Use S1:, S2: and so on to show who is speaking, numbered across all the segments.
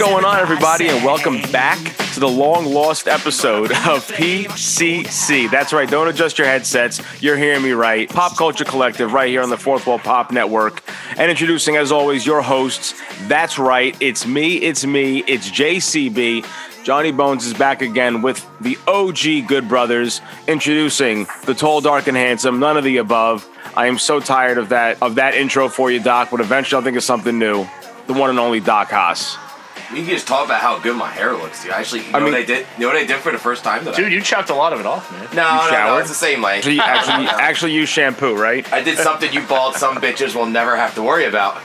S1: going on, everybody, and welcome back to the long lost episode of PCC. That's right, don't adjust your headsets. You're hearing me right. Pop Culture Collective, right here on the Fourth Wall Pop Network. And introducing, as always, your hosts. That's right, it's me, it's me, it's JCB. Johnny Bones is back again with the OG Good Brothers, introducing the tall, dark, and handsome, none of the above. I am so tired of that of that intro for you, Doc, but eventually I'll think of something new. The one and only Doc Haas.
S2: We can just talk about how good my hair looks, dude. Actually, you know
S1: I mean-
S2: what I did? You know what I did for the first time? That
S3: Dude, you chopped a lot of it off, man.
S2: No, no, no, it's the same length.
S1: Actually, actually, actually use shampoo, right?
S2: I did something you bald some bitches will never have to worry about.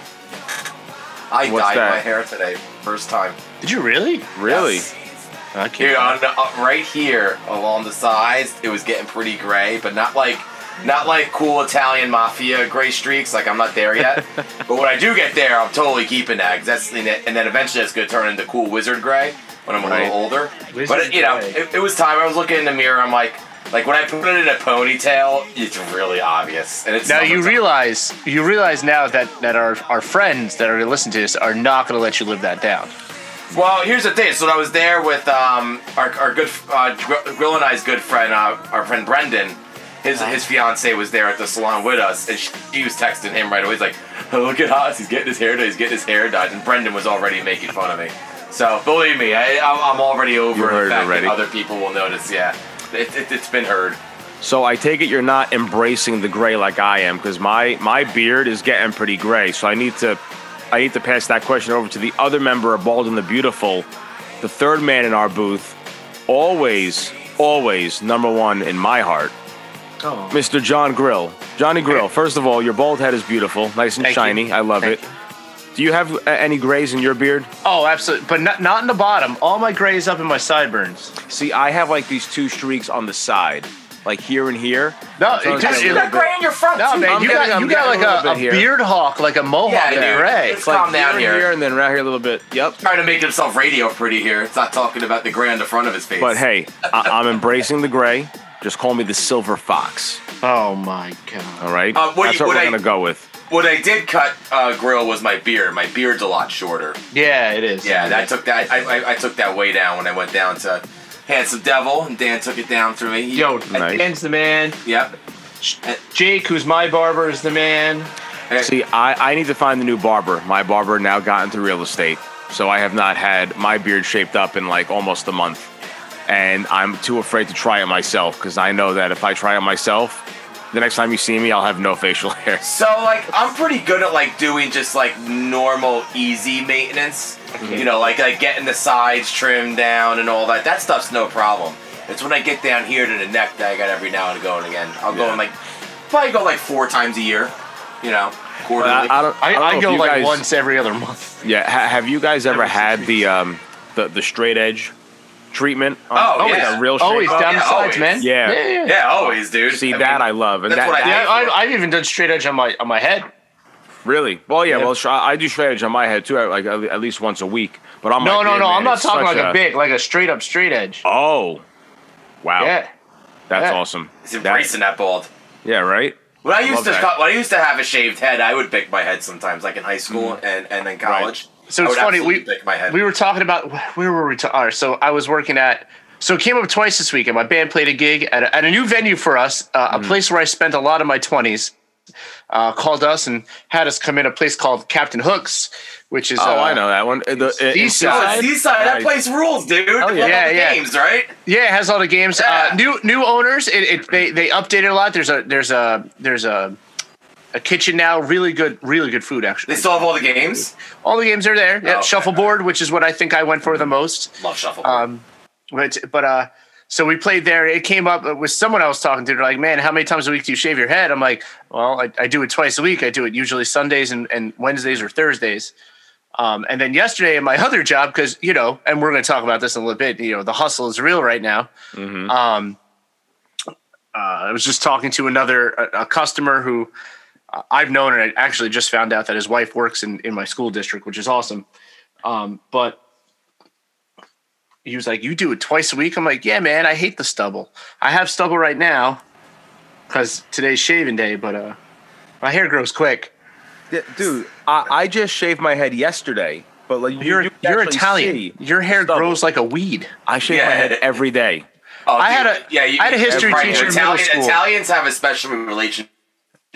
S2: I
S1: What's
S2: dyed
S1: that?
S2: my hair today, first time.
S3: Did you really?
S1: Really?
S2: Yes.
S3: I can't.
S2: Dude, on uh, right here along the sides, it was getting pretty gray, but not like not like cool Italian mafia gray streaks. Like I'm not there yet. but when I do get there, I'm totally keeping that. 'cause that's and then eventually it's gonna turn into cool wizard gray when I'm a
S1: Right.
S2: little older.
S3: Wizard
S2: but you know, it, it was time. I was looking in the mirror. I'm like, like when I put it in a ponytail, it's really obvious. And it's
S3: now you
S2: summertime.
S3: realize you realize now that that our our friends that are going to listen to this are not going to let you live that down.
S2: Well, here's the thing. So I was there with um, our, our good uh, Grill and I's good friend, uh, our friend Brendan. His his fiance was there at the salon with us, and she, she was texting him right away. He's like, oh, "Look at us! He's getting his hair done. He's getting his hair done." And Brendan was already making fun of me. So believe me, I, I'm I'm already over
S1: You heard
S2: the
S1: it
S2: fact
S1: already.
S2: that other people will notice. Yeah, it, it, it's been heard.
S1: So I take it you're not embracing the gray like I am, because my my beard is getting pretty gray. So I need to I need to pass that question over to the other member of Bald and the Beautiful, the third man in our booth, always, always number one in my heart,
S3: Oh.
S1: Mr. John Grill. Johnny Grill. First of all, your bald head is beautiful, nice and
S3: Thank you.
S1: shiny. I love
S3: Thank
S1: it. Do you have uh, any grays in your beard?
S3: Oh, absolutely, but not not in the bottom. All my grays up in my sideburns.
S1: See, I have like these two streaks on the side, like here and here.
S3: No,
S1: So it's
S3: it-
S1: just a
S3: it-
S1: little bit-
S2: in your front
S3: No, man, you
S1: getting-
S3: got
S1: I'm
S3: you got
S1: getting
S3: like
S1: a
S3: a,
S1: little
S3: a
S1: bit here.
S3: beard hawk, like a mohawk
S2: Yeah,
S3: there,
S2: dude.
S3: right?
S2: It's calm down
S1: here,
S2: here.
S1: here, and then right here a little bit. Yep.
S2: Trying to make himself radio pretty here. It's not talking about the gray on the front of his face.
S1: But hey, I- I'm embracing the gray. Just call me the silver fox.
S3: Oh my god.
S1: All right.
S2: Uh, what
S1: That's
S2: you-
S1: what
S2: what
S1: we're
S2: I-
S1: gonna go with.
S2: what I did cut uh, grill was my beard. My beard's a lot shorter.
S3: Yeah, it is.
S2: Yeah, I took that. I, I, I took that way down when I went down to Handsome Devil, and Dan took it down for me. He-
S3: Yo,
S1: Nice.
S3: Dan's the man.
S2: Yep.
S3: Jake, who's my barber, is the man.
S1: See, I, I need to find the new barber. My barber now got into real estate, so I have not had my beard shaped up in like almost a month, and I'm too afraid to try it myself because I know that if I try it myself, the next time you see me, I'll have no facial hair.
S2: So like, I'm pretty good at like doing just like normal, easy maintenance. You know, like like getting the sides trimmed down and all that. That stuff's no problem. It's when I get down here to the neck that I got every now and go and again. I'll go
S1: Yeah.
S2: in like probably go like four times a year. You know, quarterly.
S1: But I, I don't.
S3: I,
S1: don't know
S3: I
S1: if
S3: go like
S1: guys-
S3: once every other month.
S1: Yeah. Ha- have you guys ever had the um the the straight edge treatment? on-
S2: Oh,
S1: like
S2: yeah.
S1: a real shape?
S3: Always
S2: Oh,
S3: down
S2: yeah,
S3: sides,
S2: always.
S3: man.
S1: Yeah.
S3: yeah, yeah.
S2: yeah, always, dude.
S1: See
S2: I
S1: that
S2: mean,
S1: I love, and
S2: that's
S1: that,
S2: what I-
S3: Yeah, I, I've even done straight edge on my on my head.
S1: really well. Yeah,
S3: Yeah.
S1: well, I do straight edge on my head too, like at at least once a week. But I'm
S3: No, no,
S1: beard,
S3: no.
S1: man,
S3: I'm not talking like a big, like a straight up straight edge.
S1: Oh, wow.
S3: Yeah.
S1: That's
S3: Yeah.
S1: awesome.
S2: He's
S1: That-
S2: embracing that bald.
S1: yeah, right.
S2: When I
S1: love
S2: used to
S1: that.
S2: cut, when I used to have a shaved head, I would pick my head sometimes, like in high school mm-hmm. and, and then college.
S3: So
S2: I
S3: it's
S2: would
S3: funny.
S2: absolutely
S3: We
S2: pick my head.
S3: we were talking about where were we? Ta- all right, so I was working at. So it came up twice this weekend. My band played a gig at a, at a new venue for us, uh,
S1: Mm-hmm.
S3: a place where I spent a lot of my twenties. Uh, called us and had us come in a place called Captain Hooks, which is
S1: Oh,
S3: uh,
S1: I know that one. Uh, The, uh,
S3: East
S2: Oh,
S1: inside?
S2: it's Seaside. That place rules, dude.
S1: Oh, yeah.
S2: Look at
S3: Yeah,
S2: the
S3: yeah.
S2: games, right?
S3: Yeah, it has all the games.
S2: Yeah.
S3: Uh, new new owners. It, it they they updated a lot. There's a there's a there's a a kitchen now. Really good, really good food actually.
S2: They still have all the games.
S3: All the games are there. Yeah,
S2: Oh, okay.
S3: shuffleboard, which is what I think I went for the most.
S2: Love shuffleboard.
S3: Um, but but uh, so we played there. It came up with someone I was talking to. They're like, "Man, how many times a week do you shave your head?" I'm like, "Well, I, I do it twice a week. I do it usually Sundays and, and Wednesdays or Thursdays." Um, and then yesterday in my other job, because you know, and we're going to talk about this in a little bit. You know, the hustle is real right now. Um, uh, I was just talking to another a, a customer who I've known, and I actually just found out that his wife works in in my school district, which is awesome. Um, but he was like, "You do it twice a week." I'm like, "Yeah, man. I hate the stubble. I have stubble right now because today's shaving day, but uh, my hair grows quick."
S1: Yeah, dude, I, I just shaved my head yesterday, but like you-
S3: You're
S1: you
S3: you're Italian. Your hair
S1: stubble.
S3: grows like a weed.
S1: I shave my head every day.
S2: Oh,
S3: I had a-
S2: yeah. You,
S3: I had a history teacher in middle
S2: Italian,
S3: school.
S2: Italians have a special relationship with growing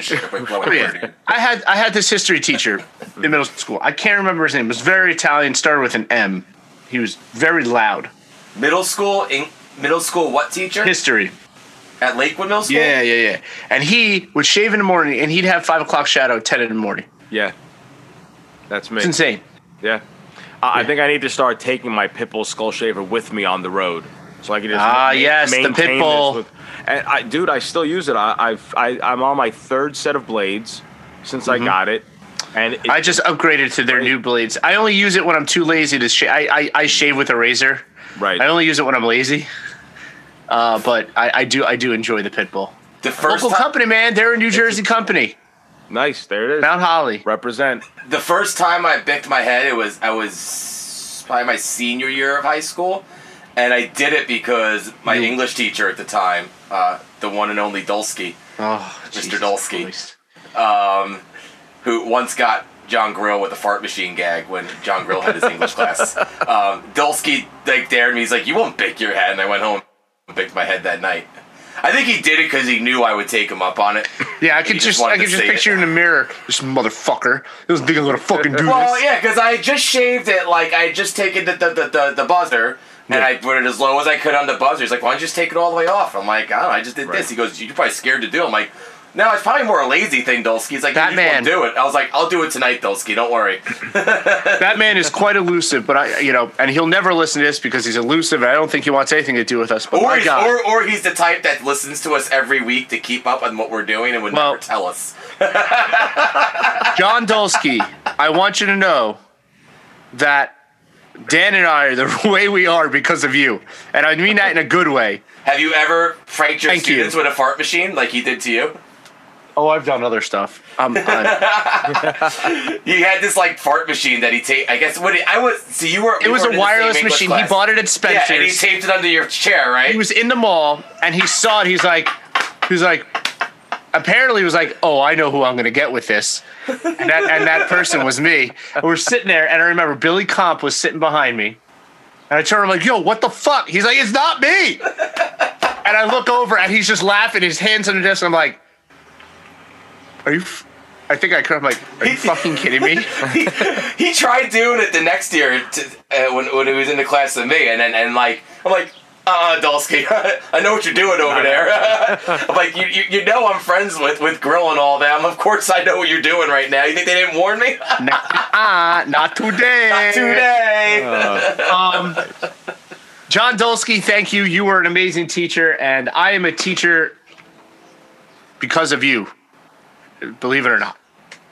S3: Oh, yeah. I had I had this history teacher in middle school. I can't remember his name. It was very Italian. Started with an M. He was very loud.
S2: Middle school, in, middle school, what teacher
S3: History.
S2: at Lakewood Middle School?
S3: Yeah, yeah, yeah. And he would shave in the morning, and he'd have five o'clock shadow at ten in the morning.
S1: Yeah, that's me.
S3: It's insane.
S1: Yeah. I I think I need to start taking my Pitbull skull shaver with me on the road, so I can just
S3: Ah,
S1: ma-
S3: yes, the
S1: maintain this
S3: Pitbull.
S1: with- and I, dude, I still use it. I, I've I, I'm on my third set of blades since I got it, and it,
S3: Mm-hmm. I just upgraded to their
S1: Right.
S3: new blades. I only use it when I'm too lazy to shave. I, I I shave with a razor.
S1: right.
S3: I only use it when I'm lazy. Uh, but I, I do I do enjoy the Pitbull.
S2: The first
S3: Local
S2: time,
S3: company, man. They're a New Jersey company.
S1: nice. There it is.
S3: Mount Holly.
S1: Represent.
S2: the first time I bicked my head, it was I was probably my senior year of high school, and I did it because my
S3: You-
S2: English teacher at the time, uh, the one and only Dulski,
S3: Oh,
S2: Mr.
S3: Jesus
S2: Dulski. Um, who once got John Grill with a fart machine gag when John Grill had his English class. Um, Dulski like dared me. He's like, "You won't bick your head," and I went home and bicked my head that night. I think he did it because he knew I would take him up on it.
S3: Yeah, I could
S2: just
S3: I could just picture
S2: it.
S3: in the mirror. This motherfucker. This big gonna fucking do
S2: Well,
S3: this.
S2: yeah, because I had just shaved it. Like I had just taken the the, the, the, the buzzer and
S3: Yeah.
S2: I put it as low as I could on the buzzer. He's like, "Why don't you just take it all the way off?" I'm like, "I don't know. I just did
S1: Right.
S2: this." He goes, "You're probably scared to do." it." I'm like. No, it's probably more a lazy thing, Dulski. He's like,
S3: Batman.
S2: do it. I was like, I'll do it tonight, Dulski. Don't worry.
S3: That man is quite elusive, but I, you know, and he'll never listen to this because he's elusive. And I don't think he wants anything to do with us. But
S2: Or he's, or, or he's the type that listens to us every week to keep up on what we're doing and would
S3: Well-
S2: never tell us.
S3: John Dulski, I want you to know that Dan and I are the way we are because of you, and I mean that in a good way.
S2: Have you ever pranked your
S3: Thank you.
S2: students with a fart machine like he did to you?
S3: Oh, I've done other stuff. Um, I'm-
S2: He had this like fart machine that he taped. I guess what I was. So you were.
S3: it
S2: we
S3: was
S2: were
S3: a
S2: in the same
S3: wireless machine.
S2: class.
S3: He bought it at Spencer's.
S2: Yeah, and he taped it under your chair, right?
S3: he was in the mall and he saw it. He's like, he was like, apparently was like, oh, I know who I'm gonna get with this, and that and that person was me. And we're sitting there, and I remember Billy Comp was sitting behind me, and I turn him like, yo, what the fuck? He's like, it's not me. And I look over, and he's just laughing, his hands on the desk. I'm like, are you? F-? I think I could. I'm like, are you fucking kidding me?
S2: he, he tried doing it the next year to, uh, when, when he was in the class with me, and then and like I'm like, uh, Dulski, I know what you're doing over there. I'm like, you, you you know I'm friends with with Grill and all them. Of course I know what you're doing right now. You think they didn't warn me?
S3: Ah, not today.
S2: Not Today.
S3: Um, John Dulski, thank you. You were an amazing teacher, and I am a teacher because of you. Believe it or not.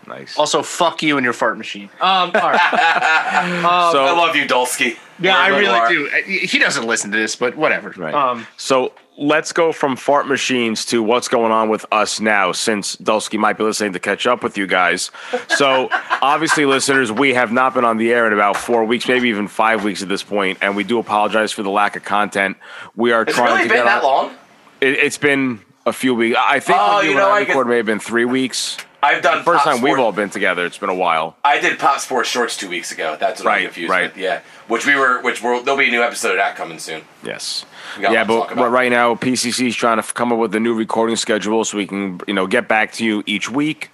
S1: Nice.
S3: Also, fuck you and your fart machine. Um, all right.
S1: so
S2: I love you, Dulski.
S3: Yeah, I
S2: Wherever you are.
S3: really do. He doesn't listen to this, but whatever.
S1: Right.
S3: Um,
S1: So let's go from fart machines to what's going on with us now, since Dulski might be listening to catch up with you guys. So obviously, listeners, we have not been on the air in about four weeks, maybe even five weeks at this point, and we do apologize for the lack of content. We are
S2: It's
S1: trying
S2: really
S1: to
S2: been
S1: get
S2: that
S1: on-
S2: long.
S1: It, it's been a few weeks. I think
S2: Oh,
S1: when you,
S2: you know,
S1: I
S2: I guess-
S1: may have been three weeks.
S2: I've done the
S1: First
S2: Pop
S1: time we've all been together. It's been a while.
S2: I did Pop Sports Shorts two weeks ago. That's what
S1: Right,
S2: I'm confused
S1: right.
S2: with. Yeah, which we were, which we're, there'll be a new episode of that coming soon.
S1: Yes.
S2: We got a
S1: Yeah, but, but right now PCC is trying to come up with a new recording schedule so we can you know get back to you each week.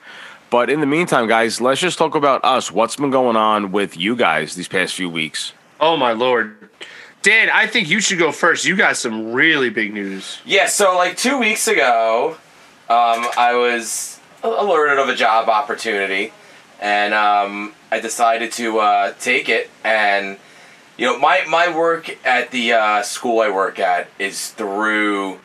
S1: But in the meantime, guys, let's just talk about us. What's been going on with you guys these past few weeks?
S3: oh, my Lord. Dan, I think you should go first. You got some really big news.
S2: Yeah, so like two weeks ago, um, I was alerted of a job opportunity, and um, I decided to uh, take it. And you know, my my work at the uh, school I work at is through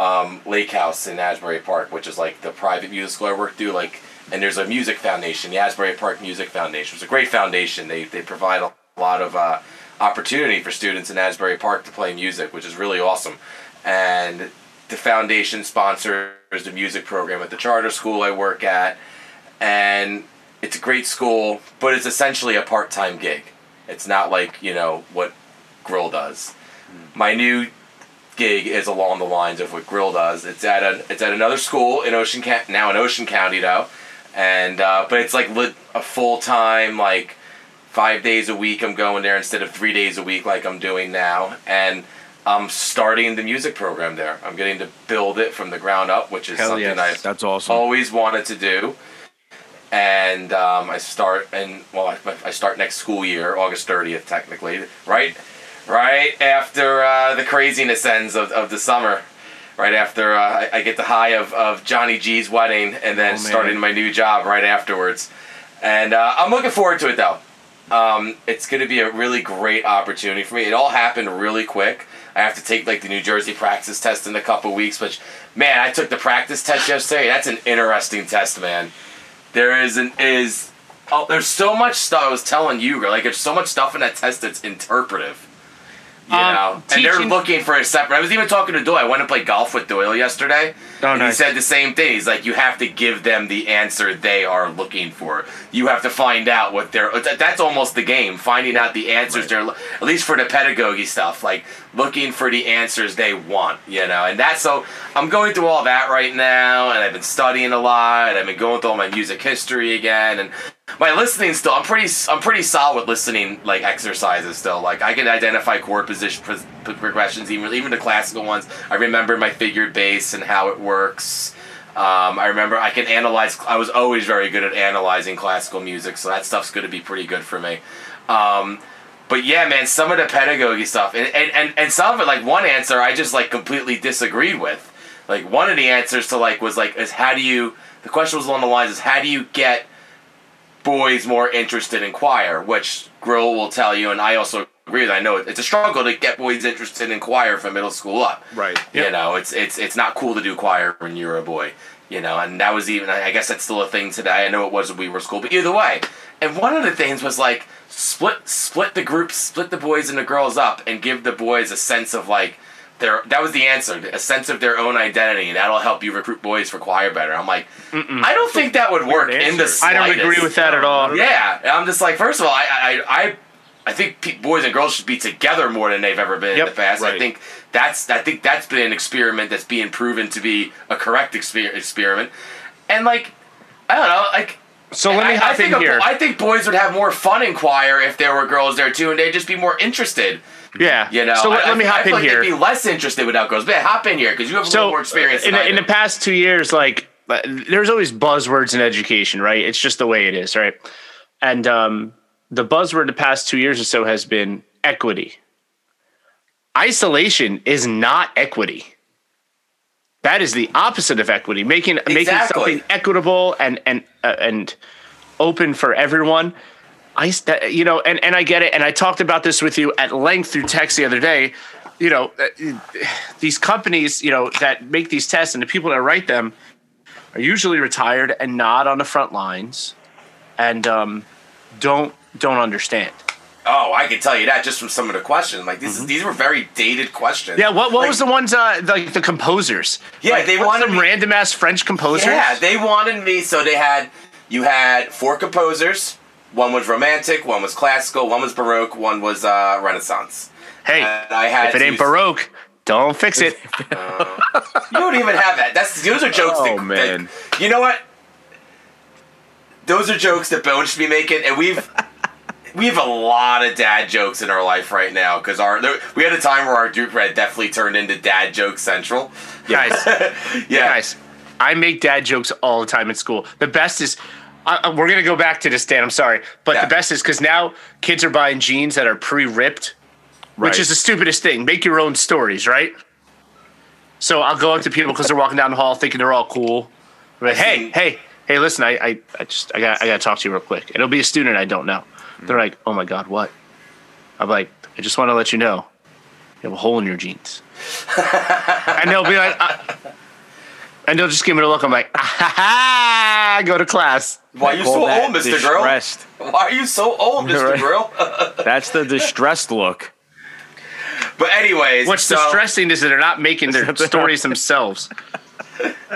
S2: um, Lake House in Asbury Park, which is like the private music school I work through. Like, and there's a music foundation, the Asbury Park Music Foundation. It's a great foundation. They they provide a lot of uh, opportunity for students in Asbury Park to play music, which is really awesome. And the foundation sponsors the music program at the charter school I work at, and it's a great school, but it's essentially a part-time gig. It's not like you know what Grill does. My new gig is along the lines of what Grill does. It's at a it's at another school in Ocean County now in Ocean County though, and uh, but it's like lit a full time like five days a week. I'm going there instead of three days a week like I'm doing now, and I'm starting the music program there. I'm getting to build it from the ground up, which is
S3: Hell
S2: something
S3: yes.
S2: I've
S1: That's awesome.
S2: always wanted to do. And um, I start and well, I, I start next school year, August thirtieth, technically, right, right after uh, the craziness ends of, of the summer, right after uh, I, I get the high of, of Johnny G's wedding, and then
S1: Oh,
S2: starting my new job right afterwards. And uh, I'm looking forward to it though. Um, it's going to be a really great opportunity for me. It all happened really quick. I have to take like the New Jersey practice test in a couple weeks, which man, I took the practice test yesterday. That's an interesting test, man. There is an is oh, there's so much stuff. I was telling you, like there's so much stuff in that test that's interpretive. You
S3: Um,
S2: know, and they're looking for a separate. I was even talking to Doyle. I went and played golf with Doyle yesterday.
S3: Oh,
S2: and
S3: nice.
S2: He said the same thing. He's like, you have to give them the answer they are looking for. You have to find out what they're. That's almost the game. Finding out the answers they're. At least for the pedagogy stuff, like looking for the answers they want. You know, and that's so. I'm going through all that right now, and I've been studying a lot, and I've been going through all my music history again, and my listening still. I'm pretty. I'm pretty solid listening like exercises still. Like I can identify chord position pos- progressions, even even the classical ones. I remember my figured bass and how it works. Um, I remember I can analyze. I was always very good at analyzing classical music, so that stuff's going to be pretty good for me. Um, but yeah, man, some of the pedagogy stuff, and, and, and, and some of it, like one answer, I just like completely disagreed with. Like one of the answers to like was like is how do you? The question was along the lines is how do you get boys more interested in choir, which Grill will tell you, and I also agree with. I know it's a struggle to get boys interested in choir from middle school up.
S1: Right.
S2: You know, it's it's it's not cool to do choir when you're a boy. You know, and that was even I guess that's still a thing today. I know it was when we were school, but either way. And one of the things was like split split the groups, split the boys and the girls up, and give the boys a sense of like their that was the answer, a sense of their own identity, and that'll help you recruit boys for choir better. I'm like, I don't think that would work in the
S1: answer.
S3: I don't agree with that at all.
S2: Yeah, and I'm just like, first of all, I I I, I think pe- boys and girls should be together more than they've ever been in the past. I think that's I think that's been an experiment that's being proven to be a correct exper- experiment, and like I don't know, like.
S3: So let me
S2: I, I think a-
S3: here.
S2: I think boys would have more fun in choir if there were girls there too, and they'd just be more interested.
S3: Yeah.
S2: You know,
S3: So let,
S2: I,
S3: let me
S2: I,
S3: hop
S2: I
S3: in
S2: like
S3: here.
S2: They'd be less interested without girls. But hop in here because you have a little more experience.
S3: in, in the past two years, like uh, there's always buzzwords in education, right? It's just the way it is, right? And um, the buzzword the past two years or so has been equity. Isolation is not equity. That is the opposite of equity. Making making something equitable and and uh, and open for everyone. I you know, and and I get it. And I talked about this with you at length through text the other day. You know, uh, these companies, you know, that make these tests and the people that write them are usually retired and not on the front lines, and um, don't don't understand.
S2: oh, I can tell you that just from some of the questions. Like these, these were very dated questions.
S3: Mm-hmm. Yeah, what what
S2: Like,
S3: was the ones uh, like the composers?
S2: Yeah,
S3: Like,
S2: they wanted
S3: some random ass French composers.
S2: Yeah, they wanted me. So they had you had four composers. One was romantic, one was classical, one was baroque, one was uh, Renaissance.
S3: hey,
S2: I had
S3: if it ain't baroque, don't fix it.
S2: You don't even have that. That's those are jokes.
S1: Oh,
S2: that,
S1: man.
S2: that- you know what? Those are jokes that Bone should be making, and we've we have a lot of dad jokes in our life right now because our there, we had a time where our Duke Red definitely turned into dad joke central.
S3: guys,
S2: Yeah,
S3: guys, I make dad jokes all the time at school. The best is. Uh, we're gonna go back to this, Dan. I'm sorry, but
S2: Yeah.
S3: the best is because now kids are buying jeans that are pre-ripped,
S1: Right.
S3: which is the stupidest thing. Make your own stories, right? So I'll go up to people because they're walking down the hall thinking they're all cool. But hey, hey, hey, listen, I, I, I just, I got, I got to talk to you real quick. It'll be a student I don't know. They're like, oh my god, what? I'm like, I just want to let you know, you have a hole in your jeans. and they'll be like, uh, and they'll just give me a look. I'm like, ah, ha, ha, go to class.
S2: why are you so old, Mister Grill?
S1: distressed.
S2: Why are you so old, Mister
S1: Right.
S2: Grill?
S1: That's the distressed look.
S2: But anyways,
S3: What's
S2: so,
S3: distressing is that they're not making their stories themselves.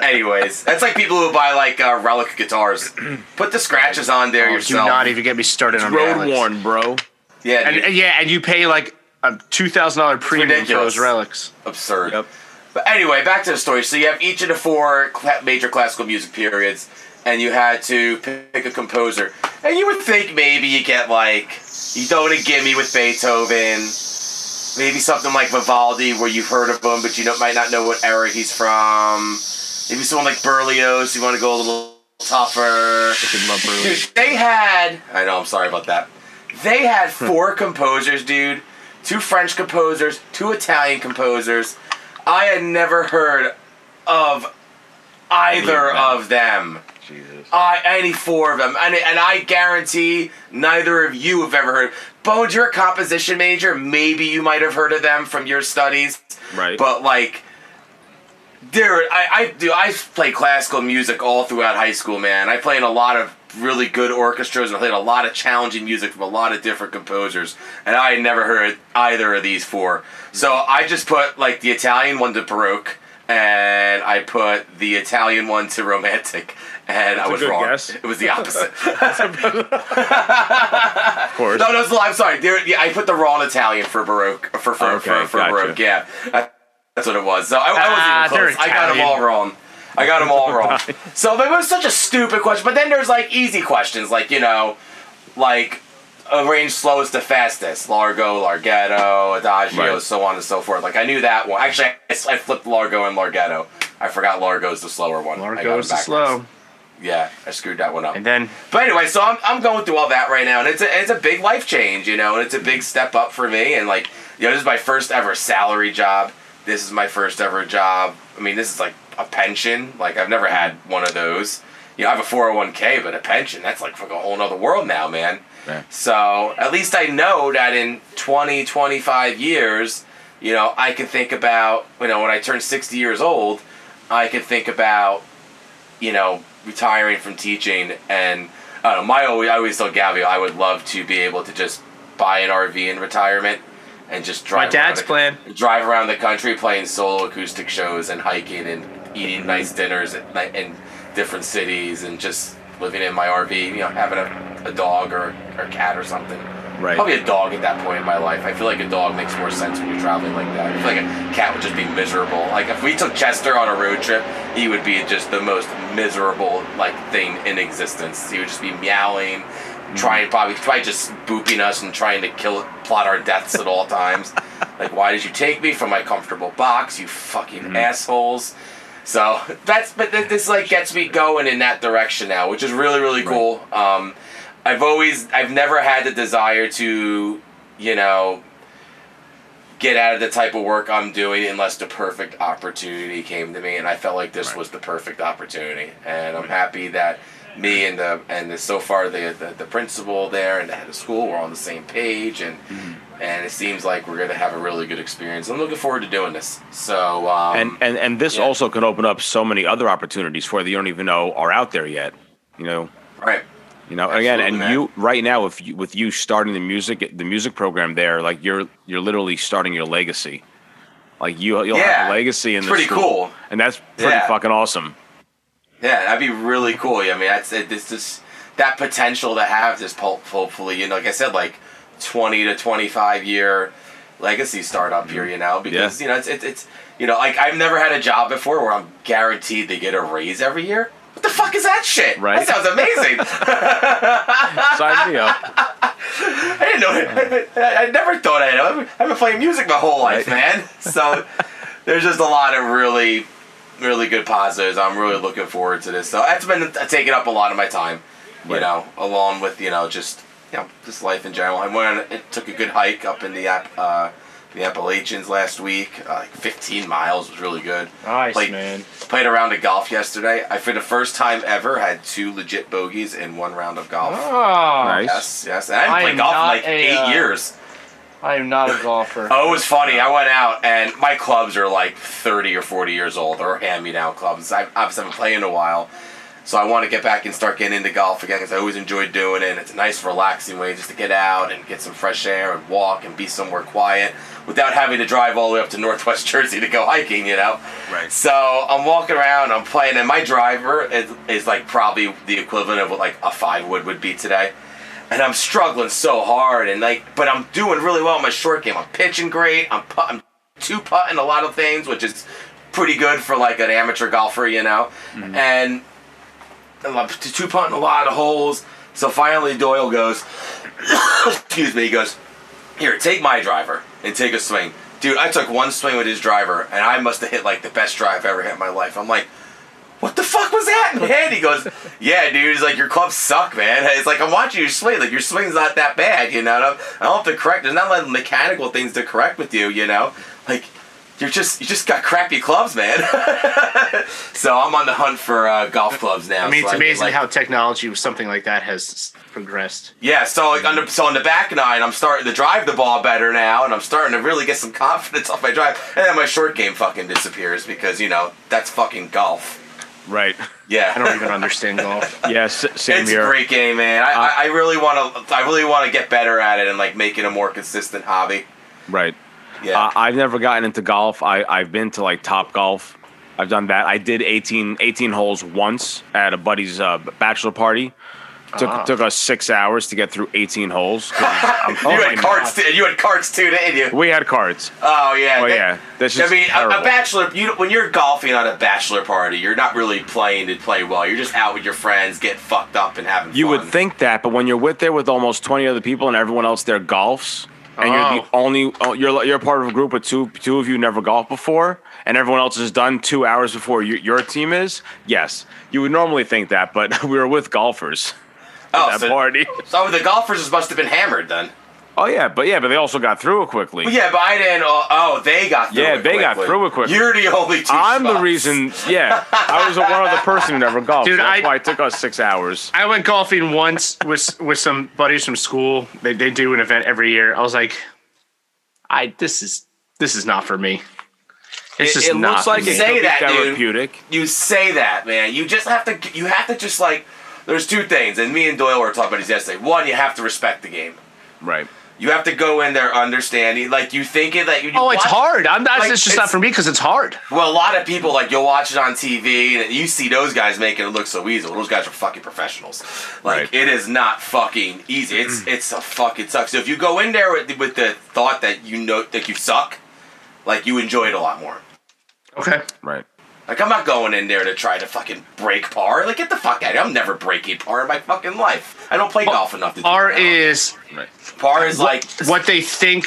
S2: Anyways, that's like people who buy like uh, relic guitars. Put the scratches on there
S3: Oh, do not even get me started on
S1: Road
S3: relics.
S1: worn, bro.
S2: yeah,
S3: And, and yeah, and you pay like a two thousand dollar premium for those relics.
S2: absurd.
S1: Yep.
S2: But anyway, back to the story. So you have each of the four major classical music periods, and you had to pick a composer. And you would think maybe you get like you throw in a gimme with Beethoven, maybe something like Vivaldi, where you've heard of him, but you don't, might not know what era he's from. Maybe someone like Berlioz. You want to go a little tougher. Dude, they had. I know. I'm sorry about that. They had four composers, dude. Two French composers, two Italian composers. I had never heard of either of them.
S1: Jesus.
S2: I any four of them, and and I guarantee neither of you have ever heard. Bones, you're a composition major. Maybe you might have heard of them from your studies,
S1: Right.
S2: But like, dude, I I do I played classical music all throughout high school, man. I played in a lot of really good orchestras and I played a lot of challenging music from a lot of different composers, and I had never heard either of these four. So I just put like the Italian one to Baroque. And I put the Italian one to romantic, and I was wrong.
S1: guess.
S2: It was the opposite.
S1: of course.
S2: No, no, it's- I'm sorry. There, yeah, I put the wrong Italian for Baroque for for
S1: Okay,
S2: for, for
S1: gotcha.
S2: Baroque. Yeah, That- that's what it was. So I, I
S3: Ah,
S2: wasn't even close. I got them all wrong. I got them all wrong. so it was such a stupid question. But then there's like easy questions, like you know, like arrange slowest to fastest, Largo, Larghetto, Adagio,
S1: Right.
S2: so on and so forth. Like I knew that one. Actually, I, I flipped Largo and Larghetto. I forgot Largo's the slower one. I got
S3: Largo
S2: them
S3: is the slow,
S2: Yeah, I screwed that one up.
S3: and then
S2: But anyway, so I'm, I'm going through all that right now, and it's a, it's a big life change, you know, and it's a big step up for me. And like, you know, this is my first ever salary job. This is my first ever job. I mean, this is like a pension. Like, I've never had one of those. You know, I have a 401k, but a pension, that's like a whole nother world now, man.
S1: Yeah.
S2: So at least I know that in 20, 25 years, you know, I can think about, you know, when I turn 60 years old, I can think about you know, retiring from teaching and I don't know, my always, I always told Gabby I would love to be able to just buy an RV in retirement and just drive
S3: my dad's
S2: around
S3: plan.
S2: the, drive around the country playing solo acoustic shows and hiking and eating nice dinners at night in different cities and just living in my RV, you know, having a, a dog or, or a cat or something.
S1: Right.
S2: Probably a dog at that point in my life. I feel like a dog makes more sense when you're traveling like that. I feel like a cat would just be miserable. Like if we took Chester on a road trip, he would be just the most miserable like thing in existence. He would just be meowing, trying probably probably just booping us and trying to kill plot our deaths at all times. like why did you take me from my comfortable box, you fucking assholes? So that's but th- this like gets me going in that direction now, which is really really cool. Um, I've always I've never had the desire to, you know, get out of the type of work I'm doing unless the perfect opportunity came to me, and I felt like this was the perfect opportunity, and I'm happy that me and the and the, so far the, the the principal there and the head of school were on the same page, and and it seems like we're gonna have a really good experience. I'm looking forward to doing this. So um,
S1: and and and this
S2: yeah.
S1: also can open up so many other opportunities for that you don't even know are out there yet. You know,
S2: right.
S1: You know. Again, and
S2: Absolutely,
S1: you right now, if you, with you starting the music the music program there, like you're you're literally starting your legacy. Like you you'll have a legacy in
S2: it's
S1: the
S2: pretty
S1: school,
S2: cool.
S1: and that's pretty
S2: Yeah.
S1: fucking awesome.
S2: Yeah, that'd be really cool. I mean, that's this this that potential to have this pulp, hopefully, you know, like I said, like twenty to twenty five year legacy startup here, mm-hmm. you know, because
S1: Yeah.
S2: you know it's, it's it's you know like I've never had a job before where I'm guaranteed to get a raise every year. Fuck is that shit?
S1: Right.
S2: That sounds amazing.
S1: Sign me up.
S2: I didn't know. I, I never thought I'd. I've been playing music my whole life,
S1: Right.
S2: man. So there's just a lot of really, really good positives. I'm really looking forward to this. So that's been taking up a lot of my time. You
S1: Right.
S2: know, along with you know just you know just life in general. I went. It took a good hike up in the App- uh, the Appalachians last week. Uh, like 15 miles was really good.
S3: Nice,
S2: Played-
S3: man.
S2: Played a round of golf yesterday. I for the first time ever had two legit bogeys in one round of golf.
S3: Oh,
S1: Nice.
S2: Yes, yes. And I haven't
S3: I
S2: played golf in like
S3: a,
S2: eight
S3: uh,
S2: years.
S3: I am not a golfer.
S2: Oh, it was funny. I went out and my clubs are like 30 or 40 years old or hand me down clubs. I obviously haven't played in a while. So I want to get back and start getting into golf again because I always enjoyed doing it. It's a nice, relaxing way just to get out and get some fresh air and walk and be somewhere quiet without having to drive all the way up to Northwest Jersey to go hiking, you know?
S1: Right.
S2: So I'm walking around, I'm playing, and my driver is, is like probably the equivalent of what like a five wood would be today. And I'm struggling so hard, and like, but I'm doing really well in my short game. I'm pitching great. I'm put, I'm two putting a lot of things, which is pretty good for like an amateur golfer, you know. Mm-hmm. And I'm two putting a lot of holes. So finally, Doyle goes, excuse me, he goes, here, take my driver and take a swing. Dude, I took one swing with his driver, and I must have hit like the best drive I ever hit in my life. I'm like, what the fuck was that, man? He goes, yeah, dude. He's like, your clubs suck, man. It's like I'm watching your swing. Like your swing's not that bad, you know. I don't, I don't have to correct. There's not like mechanical things to correct with you, you know. Like you're just you just got crappy clubs, man. so I'm on the hunt for uh, golf clubs now.
S3: I mean,
S2: so
S3: it's
S2: can,
S3: amazing
S2: like-
S3: how technology with something like that has progressed.
S2: Yeah, so like on the, so on the back nine, I'm starting to drive the ball better now, and I'm starting to really get some confidence off my drive. And then my short game fucking disappears because you know that's fucking golf.
S1: Right.
S2: Yeah,
S3: I don't even understand golf.
S1: Yeah, s- same
S2: it's
S1: here.
S2: a great game, man. I, I, I really want to. I really want to get better at it and like make it a more consistent hobby.
S1: Right.
S2: Yeah.
S1: Uh, I've never gotten into golf. I, I've been to like Top Golf. I've done that. I did 18, 18 holes once at a buddy's uh, bachelor party. Took
S3: Ah.
S1: took us six hours to get through 18 holes.
S2: You had carts. Too, you had carts too, didn't you?
S1: We had cards.
S2: Oh yeah.
S1: Oh yeah, that's
S2: I
S1: just
S2: mean, a, a bachelor. You when you're golfing on a bachelor party, you're not really playing to play well. You're just out with your friends, get fucked up and having fun.
S1: You
S2: fun.
S1: would think that, but when you're with there with almost 20 other people and everyone else there golfs, and you're the
S3: Oh.
S1: only oh, you're you're part of a group of two two of you never golfed before, and everyone else is done two hours before you, your team is. Yes, you would normally think that, but we were with golfers
S2: oh,
S1: at that
S2: so,
S1: party.
S2: so the golfers must have been hammered then.
S1: Oh yeah, but yeah, but they also got through it quickly.
S2: Well, yeah, but I didn't. Oh, uh, oh, they got through
S1: Yeah,
S2: it
S1: they got
S2: quickly.
S1: through it quickly.
S2: You're the only two.
S1: I'm the reason. Yeah, I was one other person who never golfed.
S3: Dude,
S1: so that's
S3: I-
S1: why it took us six hours.
S3: I went golfing once with with some buddies from school. They they do an event every year. I was like, I this is this is not for me. It's
S1: It,
S3: just
S1: it
S3: not.
S1: looks like
S3: for
S1: it.
S2: Say
S1: could be
S2: that, dude.
S1: therapeutic.
S2: You say that, man. You just have to. You have to just like. There's two things, and me and Doyle were talking about this yesterday. One, you have to respect the game.
S1: Right.
S2: You have to go in there understanding, like you thinking that you.
S3: Oh, it's
S2: watch-
S3: hard. I'm not.
S2: Like,
S3: it's just not for me because it's hard.
S2: Well, a lot of people like you'll watch it on TV and you see those guys making it look so easy. Well, those guys are fucking professionals. Like
S1: Right.
S2: it is not fucking easy. It's it's a fucking suck. So if you go in there with, with the thought that you know that you suck, like you enjoy it a lot more.
S3: Okay.
S1: Right.
S2: Like I'm not going in there to try to fucking break par. Like get the fuck out of here. I'm never breaking par in my fucking life. I don't play golf enough to do
S3: R
S2: that.
S3: is
S1: Right.
S2: par is like
S3: what they think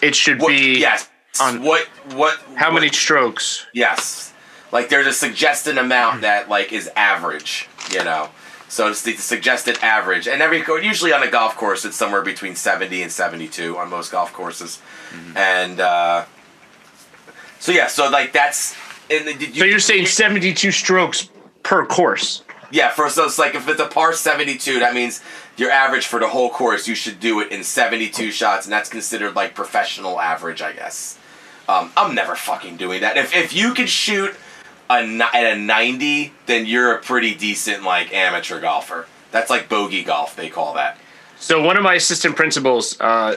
S3: it should
S2: what,
S3: be.
S2: yes.
S3: on-
S2: what what
S3: How
S2: what-
S3: many strokes?
S2: Yes. Like there's a suggested amount that like is average, you know. So it's the suggested average, and every usually on a golf course it's somewhere between 70 and 72 on most golf courses, and uh, so yeah, so like that's. And the- you,
S3: So you're saying 72 strokes per course?
S2: yeah, for so it's like if it's a par 72, that means your average for the whole course you should do it in 72 shots, and that's considered like professional average, I guess. Um, I'm never fucking doing that. If if you could shoot a at a 90, then you're a pretty decent like amateur golfer. That's like bogey golf, they call that.
S3: So one of my assistant principals uh,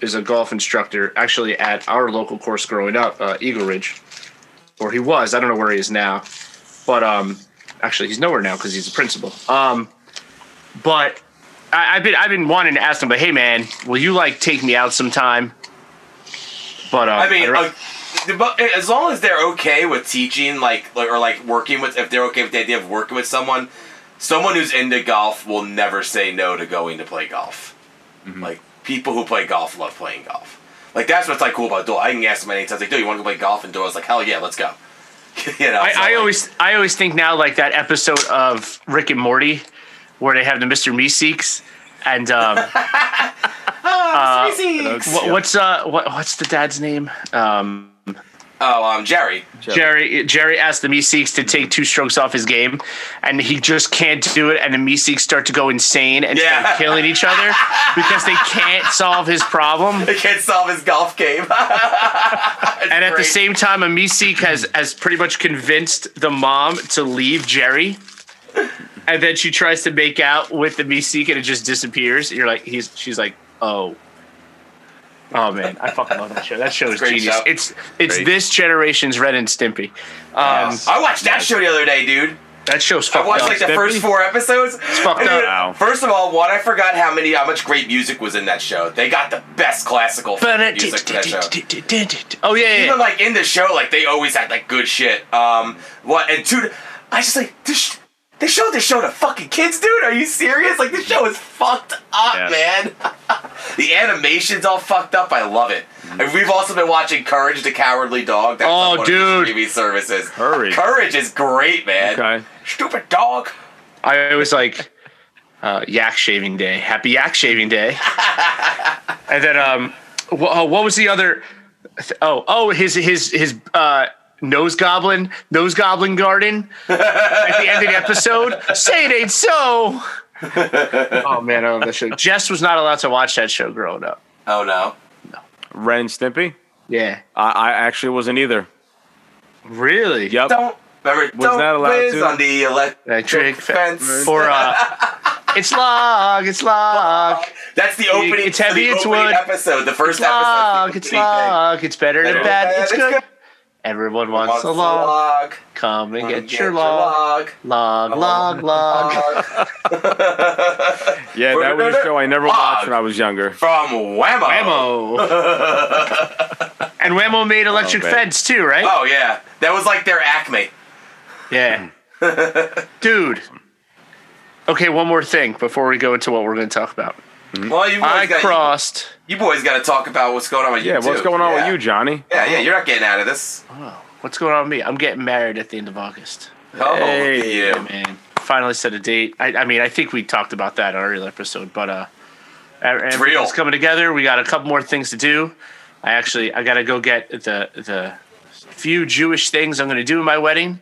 S3: is a golf instructor, actually at our local course growing up, uh, Eagle Ridge, or he was. I don't know where he is now, but um, actually he's nowhere now because he's a principal. Um, but I, I've been I've been wanting to ask him, but hey man, will you like take me out sometime? But uh,
S2: I mean,
S3: don't-
S2: uh, but as long as they're okay with teaching, like, like or like working with, if they're okay with the idea of working with someone, someone who's into golf will never say no to going to play golf. Like people who play golf love playing golf. Like that's what's like cool about Doyle. I can ask him anytime. Like, do you want to go play golf? And Doyle's like, hell yeah, let's go. you know,
S3: I,
S2: so,
S3: I
S2: like-
S3: always I always think now like that episode of Rick and Morty where they have the Mr. Meeseeks and um, what, what's uh what, what's the dad's name? Um,
S2: oh um Jerry.
S3: Jerry Jerry asked the Meeseeks to take two strokes off his game, and he just can't do it. And the Meeseeks start to go insane and
S2: Yeah.
S3: start killing each other because they can't solve his problem.
S2: They can't solve his golf game.
S3: And at the same time, a Meeseek has has pretty much convinced the mom to leave Jerry. and then she tries to make out with the Meeseek and it just disappears. You're like, he's she's like, oh. Oh man, I fucking love that show. That show is
S2: Great
S3: genius.
S2: show.
S3: It's it's
S1: Great.
S3: this generation's Ren and Stimpy. Um,
S2: I watched that show the other day, dude.
S3: that show's fucked up.
S2: I
S3: fucked
S2: watched
S3: up.
S2: like the
S1: Stimpy?
S2: first four episodes. It's
S3: fucked up.
S1: Wow.
S2: First of all, one I forgot how many how much great music was in that show. They got the best classical music for that show.
S3: Oh yeah, yeah,
S2: Even
S3: yeah.
S2: like in the show, like they always had like good shit. Um, what and dude, I just like this. They showed this show to fucking kids, dude. Are you serious? Like this show is fucked up,
S1: Yeah.
S2: man. the animation's all fucked up. I love it. And we've also been watching Courage the Cowardly Dog. That's
S3: Oh,
S2: on of the
S3: dude.
S2: streaming services.
S1: Courage.
S2: Courage is great, man.
S1: Okay.
S2: Stupid dog.
S3: I was like, uh, yak shaving day. Happy yak shaving day. and then, um, wh- oh, what was the other? Oh, oh, his his his uh, nose goblin, nose goblin garden. At the end of the episode, say it ain't so. oh man, I love that show. Jess was not allowed to watch that show growing up.
S2: Oh no. No.
S1: Ren and Stimpy.
S3: Yeah,
S1: I, I actually wasn't either.
S3: really?
S1: Yep.
S2: Don't. Remember,
S1: Was
S2: don't
S1: not allowed to.
S2: on the electric
S3: Electric
S2: fence.
S3: Or uh, it's log, it's log,
S2: That's the opening.
S3: It's heavy,
S2: the
S3: it's
S2: opening
S3: wood.
S2: episode. The first
S3: it's log,
S2: episode.
S3: it's log, it's better than bad, it's good. Everyone wants
S2: Wants
S3: a
S2: a
S3: log.
S2: log.
S3: Come and
S2: Wanna
S3: get your log.
S2: log.
S3: Log, log, log.
S1: Yeah, that was a show I never watched when I was younger.
S2: From Whammo.
S3: Whammo. and Whammo made Electric
S1: Oh.
S3: Fence too, right?
S2: Oh yeah, that was like their Acme.
S3: Yeah. Dude. Okay, one more thing before we go into what we're going to talk about.
S2: Well, you boys,
S3: I
S2: got,
S3: crossed.
S2: you boys got to talk about what's going on with you.
S1: Yeah, what's going on
S2: Yeah.
S1: with you, Johnny?
S2: Yeah, yeah, you're not getting out of this.
S3: What's going on with me? I'm getting married at the end of August.
S2: Oh,
S1: Hey,
S2: look at you.
S3: Yeah, man. Finally set a date. I, I mean, I think we talked about that on our earlier episode, but uh, everything's
S2: real.
S3: coming together. We got a couple more things to do. I actually, I got to go get the the few Jewish things I'm going to do in my wedding.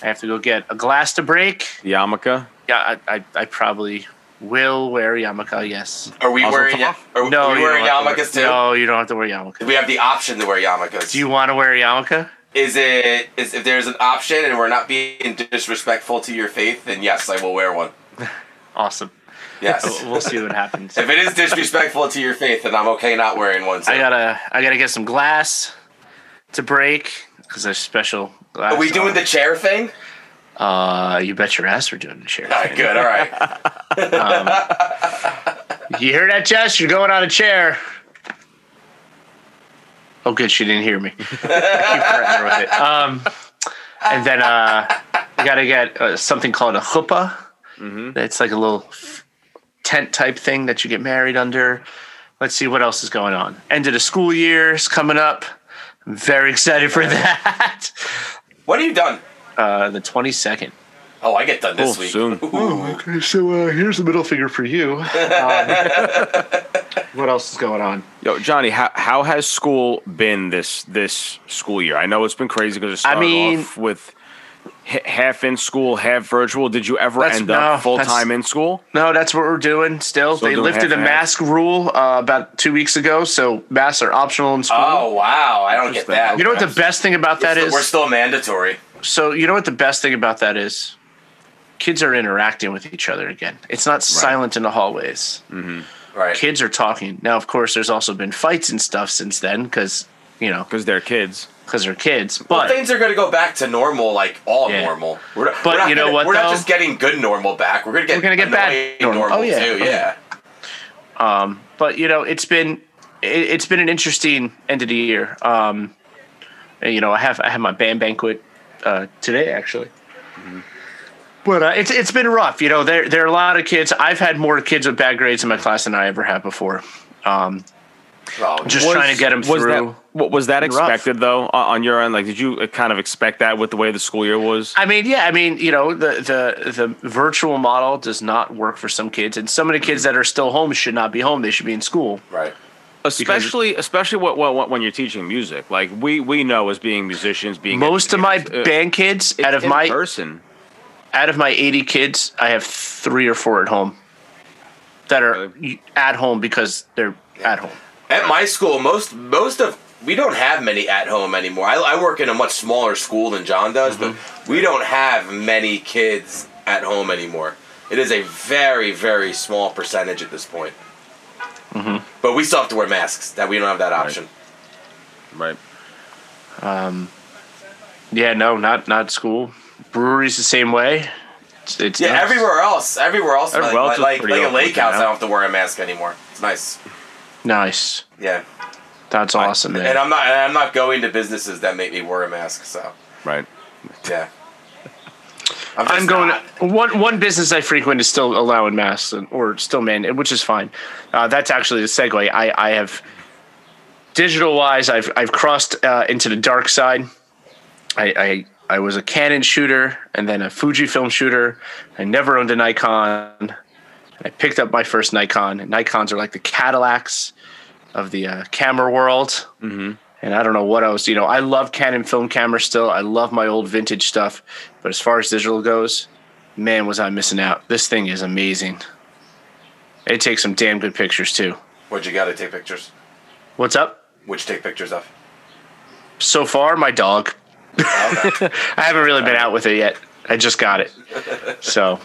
S3: I have to go get a glass to break.
S1: Yarmulke.
S3: Yeah, I, I, I probably will wear yarmulke. Yes.
S2: Are we
S1: Mazel
S2: wearing?
S1: tov.
S2: Are,
S3: No,
S2: are we
S3: you
S2: wearing
S3: don't have to
S2: yarmulkes
S3: wear-
S2: too?
S3: No, you don't have to wear yarmulke.
S2: We have the option to wear yarmulkes.
S3: Do you want to wear a yarmulke?
S2: Is it is if there's an option and we're not being disrespectful to your faith, then yes, I will wear one.
S3: Awesome.
S2: Yes.
S3: We'll see what happens.
S2: if it is disrespectful to your faith, then I'm okay not wearing one. So.
S3: I gotta, I gotta get some glass to break because there's special glass.
S2: Are we doing the chair thing?
S3: Uh, you bet your ass we're doing the chair.
S2: All right, good. All right.
S3: You hear that, Jess? You're going on a chair. Oh, good. She didn't hear me. Keep threatening with it. Um, and then uh, I got to get uh, something called a chuppah. It's like a little tent type thing that you get married under. Let's see what else is going on. End of the school year is coming up. I'm very excited for that.
S2: What have you done?
S3: Uh, the 22nd.
S2: Oh, I get done this
S1: Oh,
S2: week.
S1: soon.
S2: Ooh.
S3: Okay, so uh, here's the middle finger for you. Um, what else is going on?
S1: Yo, Johnny, how, how has school been this this school year? I know it's been crazy because it
S3: I
S1: started
S3: mean-
S1: off with h- half in school, half virtual. Did you ever
S3: That's-
S1: end up full time in school?
S3: No, that's what we're doing still.
S1: Still
S3: they
S1: doing
S3: lifted a
S1: half-half?
S3: mask rule uh, about two weeks ago, so masks are optional in school.
S2: Oh wow, I don't get that.
S3: you know what the best thing about that
S2: We're
S3: is?
S2: still- We're still mandatory.
S3: so you know what the best thing about that is? Kids are interacting with each other again. It's not silent in the hallways.
S2: Right.
S3: Kids are talking. Now, of course, there's also been fights and stuff since then because you know
S1: Because they're kids.
S3: because they're kids.
S2: Well,
S3: But
S2: things are going to go back to normal, like all
S3: Yeah.
S2: normal. We're not,
S3: But
S2: we're not
S3: you know
S2: gonna-
S3: what,
S2: We're not just getting good normal back. We're going to get
S3: We're gonna get bad normal.
S2: normal,
S3: Oh, yeah.
S2: too.
S3: Oh,
S2: Yeah.
S3: but you know it's been it, it's been an interesting end of the year um you know i have i have my band banquet uh today actually but uh, it's it's been rough you know there there are a lot of kids i've had more kids with bad grades in my class than i ever had before um
S2: Oh,
S3: just trying to get them
S1: was
S3: through
S1: That, what was that
S3: Been rough.
S1: expected though on on your end? Like, did you uh, kind of expect that with the way the school year was?
S3: I mean, yeah, I mean, you know, the, the the virtual model does not work for some kids, and some of the kids that are still home should not be home; they should be in school.
S2: right.
S1: especially especially what, what, when you're teaching music. Like we we know as being musicians, being
S3: Most of my
S1: uh,
S3: band kids, out of
S1: in
S3: my
S1: person.
S3: Out of my 80 kids, I have three or four at home that are at home because they're at home.
S2: At my school, most most of we don't have many at home anymore. I, I work in a much smaller school than John does,
S3: Mm-hmm.
S2: but we don't have many kids at home anymore. It is a very, very small percentage at this point.
S1: Mm-hmm.
S2: But we still have to wear masks. That we don't have that option.
S1: Right. Um.
S3: Yeah, no, not not school. Breweries the same way. It's, it's
S2: Yeah,
S3: nuts.
S2: everywhere else, everywhere else, like,
S1: Everywhere else is
S2: like, like a lake house,
S1: now.
S2: I don't have to wear a mask anymore. It's nice.
S3: Nice.
S2: Yeah,
S3: That's awesome, man.
S2: and I'm not, and I'm not going to businesses that make me wear a mask. So
S1: Right.
S2: yeah, I'm,
S3: I'm going.
S2: not.
S3: one one business I frequent is still allowing masks and, or still man, which is fine. Uh, that's actually the segue. I I have digital wise, I've I've crossed uh, into the dark side. I, I I was a Canon shooter and then a Fujifilm shooter. I never owned a Nikon. I picked up my first Nikon. And Nikons are like the Cadillacs of the uh, camera world. Mm-hmm. And I don't know what else. You know, I love Canon film cameras still. I love my old vintage stuff. But as far as digital goes, man, was I missing out. This thing is amazing. It takes some damn good pictures too.
S2: What'd you got to take pictures?
S3: What's up?
S2: Which take pictures of?
S3: So far, my dog.
S2: Oh, okay.
S3: I haven't really been out with it yet. I just got it. So,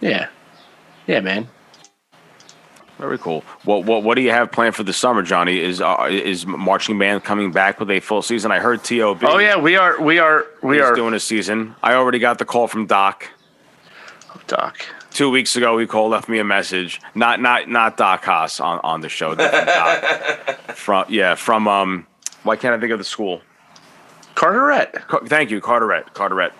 S3: yeah. Yeah, man.
S1: Very cool. What what what do you have planned for the summer, Johnny? Is uh, is marching band coming back with a full season? I heard Tob.
S3: Oh yeah, we are we are we are
S1: doing a season. I already got the call from Doc
S3: Doc.
S1: two weeks ago. He called, left me a message. Not not not Doc Haas on on the show. Doc. from yeah from um. Why can't I think of the school?
S3: Carteret.
S1: Car- Thank you, Carteret. Carteret.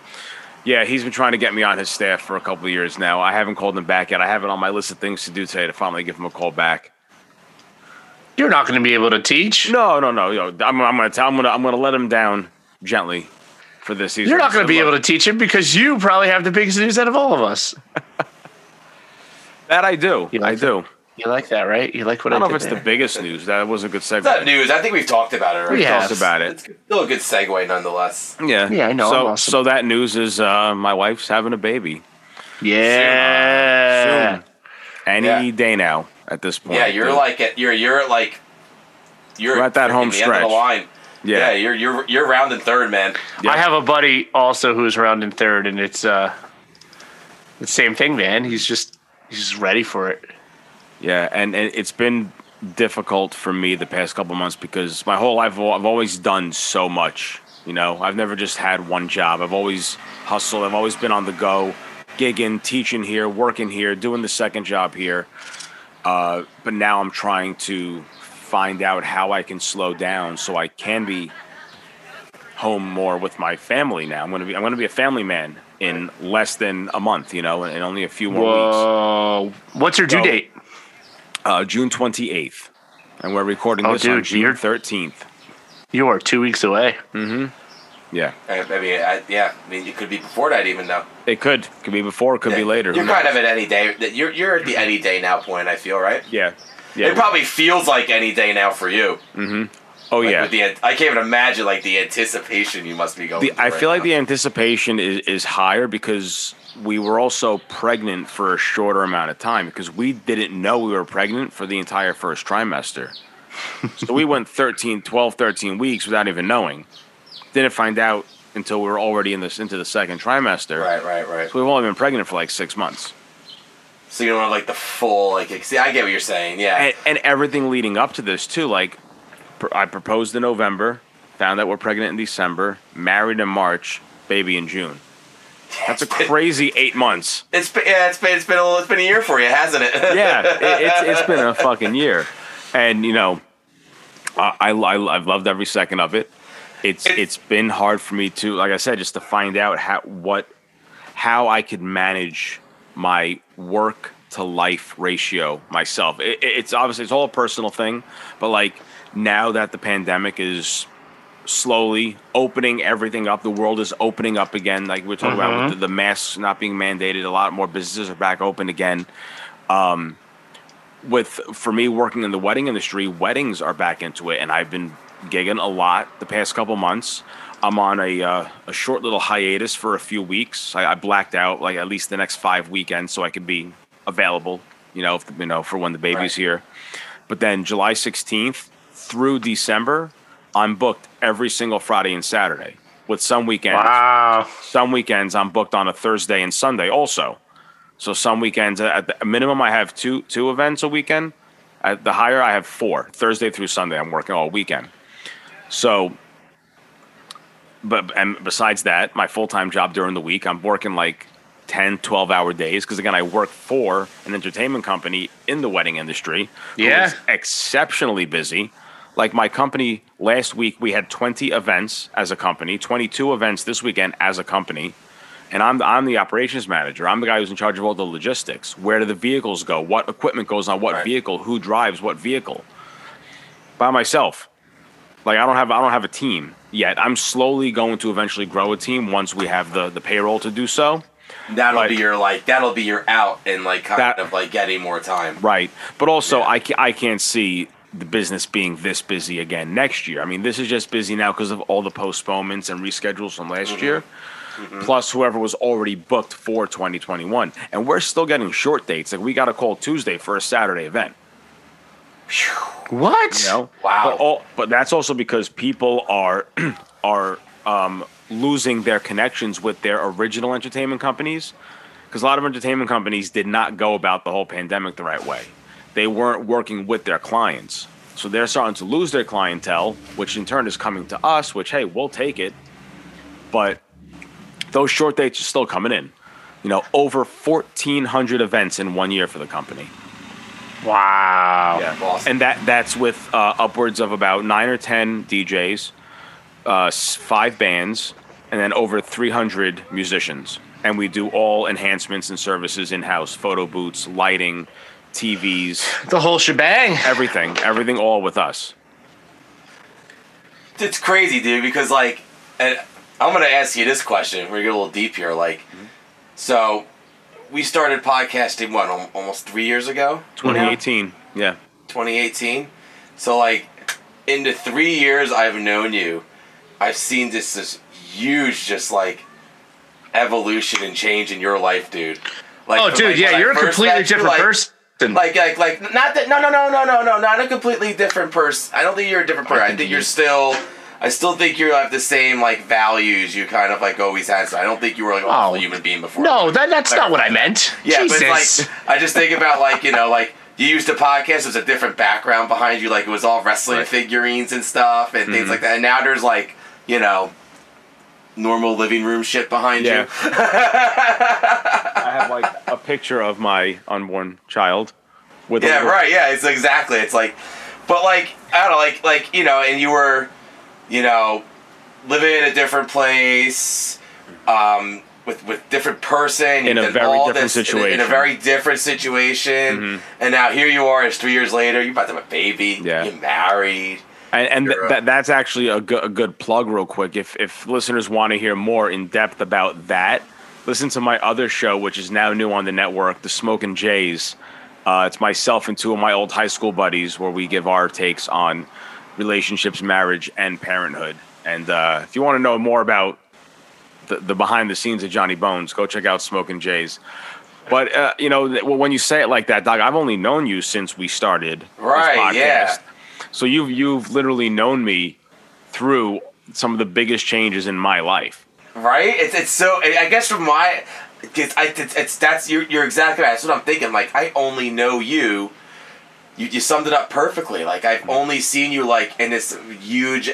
S1: Yeah, he's been trying to get me on his staff for a couple of years now. I haven't called him back yet. I have it on my list of things to do today to finally give him a call back.
S3: You're not going to be able to teach.
S1: No, no, no. Yo, I'm, I'm gonna tell. I'm gonna. I'm gonna let him down gently for this season.
S3: You're not going to be able to teach him because you probably have the biggest news out of all of us.
S1: That I do.
S3: You like
S1: I do.
S3: You like that, right? You like what
S1: I
S3: I,
S1: don't know if
S3: did
S1: it's the biggest news. That was a good segue.
S2: It's not news. I think we've talked about it. Right?
S3: We have.
S1: Talked about it.
S2: It's still a good segue, nonetheless.
S1: Yeah.
S3: Yeah, I know,
S1: So,
S3: awesome.
S1: so that news is uh, my wife's having a baby
S3: Yeah.
S1: soon, any
S2: Yeah.
S1: day now. At this point.
S2: Yeah, you're
S1: Dude.
S2: like at you're you're at like you're
S1: We're at that home
S2: the end of
S1: stretch.
S2: the line.
S1: Yeah.
S2: Yeah, you're you're you're rounding third, man.
S1: Yeah.
S3: I have a buddy also who's around in third, and it's uh, the same thing, man. He's just he's just ready for it.
S1: Yeah, and, and it's been difficult for me the past couple months because my whole life I've always done so much. You know, I've never just had one job. I've always hustled. I've always been on the go, gigging, teaching here, working here, doing the second job here. Uh, but now I'm trying to find out how I can slow down so I can be home more with my family. Now I'm gonna be I'm gonna be a family man in less than a month. You know, in only a few more weeks.
S3: Whoa! What's your due
S1: So-
S3: date?
S1: Uh, June 28th. And we're recording
S3: Oh,
S1: this on June 13th.
S3: You are two weeks away.
S1: Yeah.
S2: I, I mean, I, yeah, I mean, it could be before that even though.
S1: It could. Could be before, it could be later.
S2: You're
S1: Who
S2: kind
S1: knows?
S2: of at any day. You're you're at the any day now point. I feel right.
S1: Yeah. Yeah.
S2: It probably feels like any day now for you.
S1: Oh,
S2: Like
S1: yeah.
S2: The, I can't even imagine like the anticipation you must be going.
S1: The,
S2: through
S1: I
S2: right
S1: feel like the anticipation is, is higher because we were also pregnant for a shorter amount of time because we didn't know we were pregnant for the entire first trimester. so we went 13, 12, 13 weeks without even knowing. Didn't find out until we were already in this into the second trimester.
S2: Right, right, right.
S1: So we've only been pregnant for like six months.
S2: So you don't have like the full like. See, I get what you're saying. Yeah.
S1: and, and everything leading up to this too. Like, I proposed in November, found out we're pregnant in December, married in March, baby in June. That's a crazy eight months.
S2: It's been yeah, it's been it's been a little, it's been a year for you, hasn't it?
S1: Yeah, it, it's it's been a fucking year, and you know, I, I I've loved every second of it. It's
S2: It-
S1: it's been hard for me to, like I said, just to find out how what how I could manage my work to life ratio myself. It- it's obviously it's all a personal thing, but like now that the pandemic is slowly opening everything up, the world is opening up again. Like we're talking about with the, the masks not being mandated, a lot more businesses are back open again. Um, with for me working in the wedding industry, weddings are back into it, and I've been gigging a lot the past couple months. I'm on a uh, a short little hiatus for a few weeks. I, I blacked out like at least the next five weekends so I could be available. You know, if, you know for when the baby's
S2: Right.
S1: here. But then July 16th through December, I'm booked every single Friday and Saturday. With some weekends,
S3: Wow.
S1: some weekends I'm booked on a Thursday and Sunday also. So some weekends, at the minimum, I have two two events a weekend. At the higher, I have four. Thursday through Sunday, I'm working all weekend. So, but and besides that, my full time job during the week, I'm working like 10, 12 hour days because again, I work for an entertainment company in the wedding industry.
S3: Yeah.
S1: is exceptionally busy. Like my company last week, we had 20 events as a company, 22 events this weekend as a company. And I'm the, I'm the operations manager. I'm the guy who's in charge of all the logistics. Where do the vehicles go? What equipment goes on what
S2: Right.
S1: vehicle? Who drives what vehicle? By myself. Like I don't have I don't have a team yet. I'm slowly going to eventually grow a team once we have the the payroll to do so.
S2: That'll
S1: Like-
S2: be your like. That'll be your out and like kind
S1: That-
S2: of like getting more time.
S1: Right. But also,
S2: Yeah.
S1: I, I can't see the business being this busy again next year. I mean, this is just busy now because of all the postponements and reschedules from last
S2: Mm-hmm.
S1: year, plus whoever was already booked for 2021. And we're still getting short dates. Like, we got a call Tuesday for a Saturday event.
S3: What?
S1: You know?
S2: Wow.
S1: But, all, but that's also because people are are um, losing their connections with their original entertainment companies. Because a lot of entertainment companies did not go about the whole pandemic the right way. They weren't working with their clients. So they're starting to lose their clientele, which in turn is coming to us, which, hey, we'll take it. But those short dates are still coming in. You know, over 1,400 events in one year for the company.
S3: Wow.
S1: Yeah,
S2: Awesome.
S1: and that that's with uh, upwards of about nine or ten DJs, uh, five bands, and then over 300 musicians. And we do all enhancements and services in house: photo booths, lighting, TVs,
S3: The whole shebang.
S1: everything, everything, all with us.
S2: It's crazy, dude. Because like, and I'm gonna ask you this question. We're gonna get a little deep here. Like, so we started podcasting what almost three years ago.
S1: 2018, yeah,
S2: 2018. So like, in the three years I've known you, I've seen this this huge just like evolution and change in your life, dude. Like,
S3: Oh, dude,
S2: like,
S3: yeah, you're a completely
S2: met you,
S3: different
S2: like-
S3: person.
S2: Like, like, like, not that. No, no, no, no, no, no, not a completely different person. I don't think you're a different person. I think you're still. I still think you have the same like values you kind of like always had. So I don't think you were like an awful
S3: Oh.
S2: human being before.
S3: no, that, that's not what I meant.
S2: Yeah,
S3: Jesus.
S2: but like I just think about like you know like you used a podcast. There's a different background behind you. Like it was all wrestling
S1: Right.
S2: figurines and stuff and
S3: Mm-hmm.
S2: things like that. And now there's like you know normal living room shit behind
S1: yeah.
S2: you.
S1: I have like a picture of my unborn child with a
S2: Yeah, right. Yeah, it's exactly. It's like, but like I don't know, like like you know, and you were, you know, living in a different place, um, with with different person
S1: In a very different
S2: this in a- in a,
S1: situation. Mm-hmm.
S2: very different situation, and now here you are, it's three years later, you're about to have a baby,
S1: Yeah.
S2: you're married.
S1: And, and th-
S2: You're,
S1: that, that's actually a good, a good plug, real quick. If, if listeners want to hear more in depth about that, listen to my other show, which is now new on the network, The Smoking Jays. Uh, it's myself and two of my old high school buddies where we give our takes on relationships, marriage, and parenthood. And uh, if you want to know more about the, the behind the scenes of Johnny Bones, go check out Smoking Jays. But uh, you know, th- when you say it like that, Doc, I've only known you since we started this
S2: Right,
S1: podcast.
S2: yeah.
S1: So you've you've literally known me through some of the biggest changes in my life.
S2: Right? It's it's so. I guess from my, it's, I, it's, it's that's you're, you're exactly right. That's what I'm thinking. Like I only know you. You, you summed it up perfectly. Like I've mm-hmm. only seen you like in this huge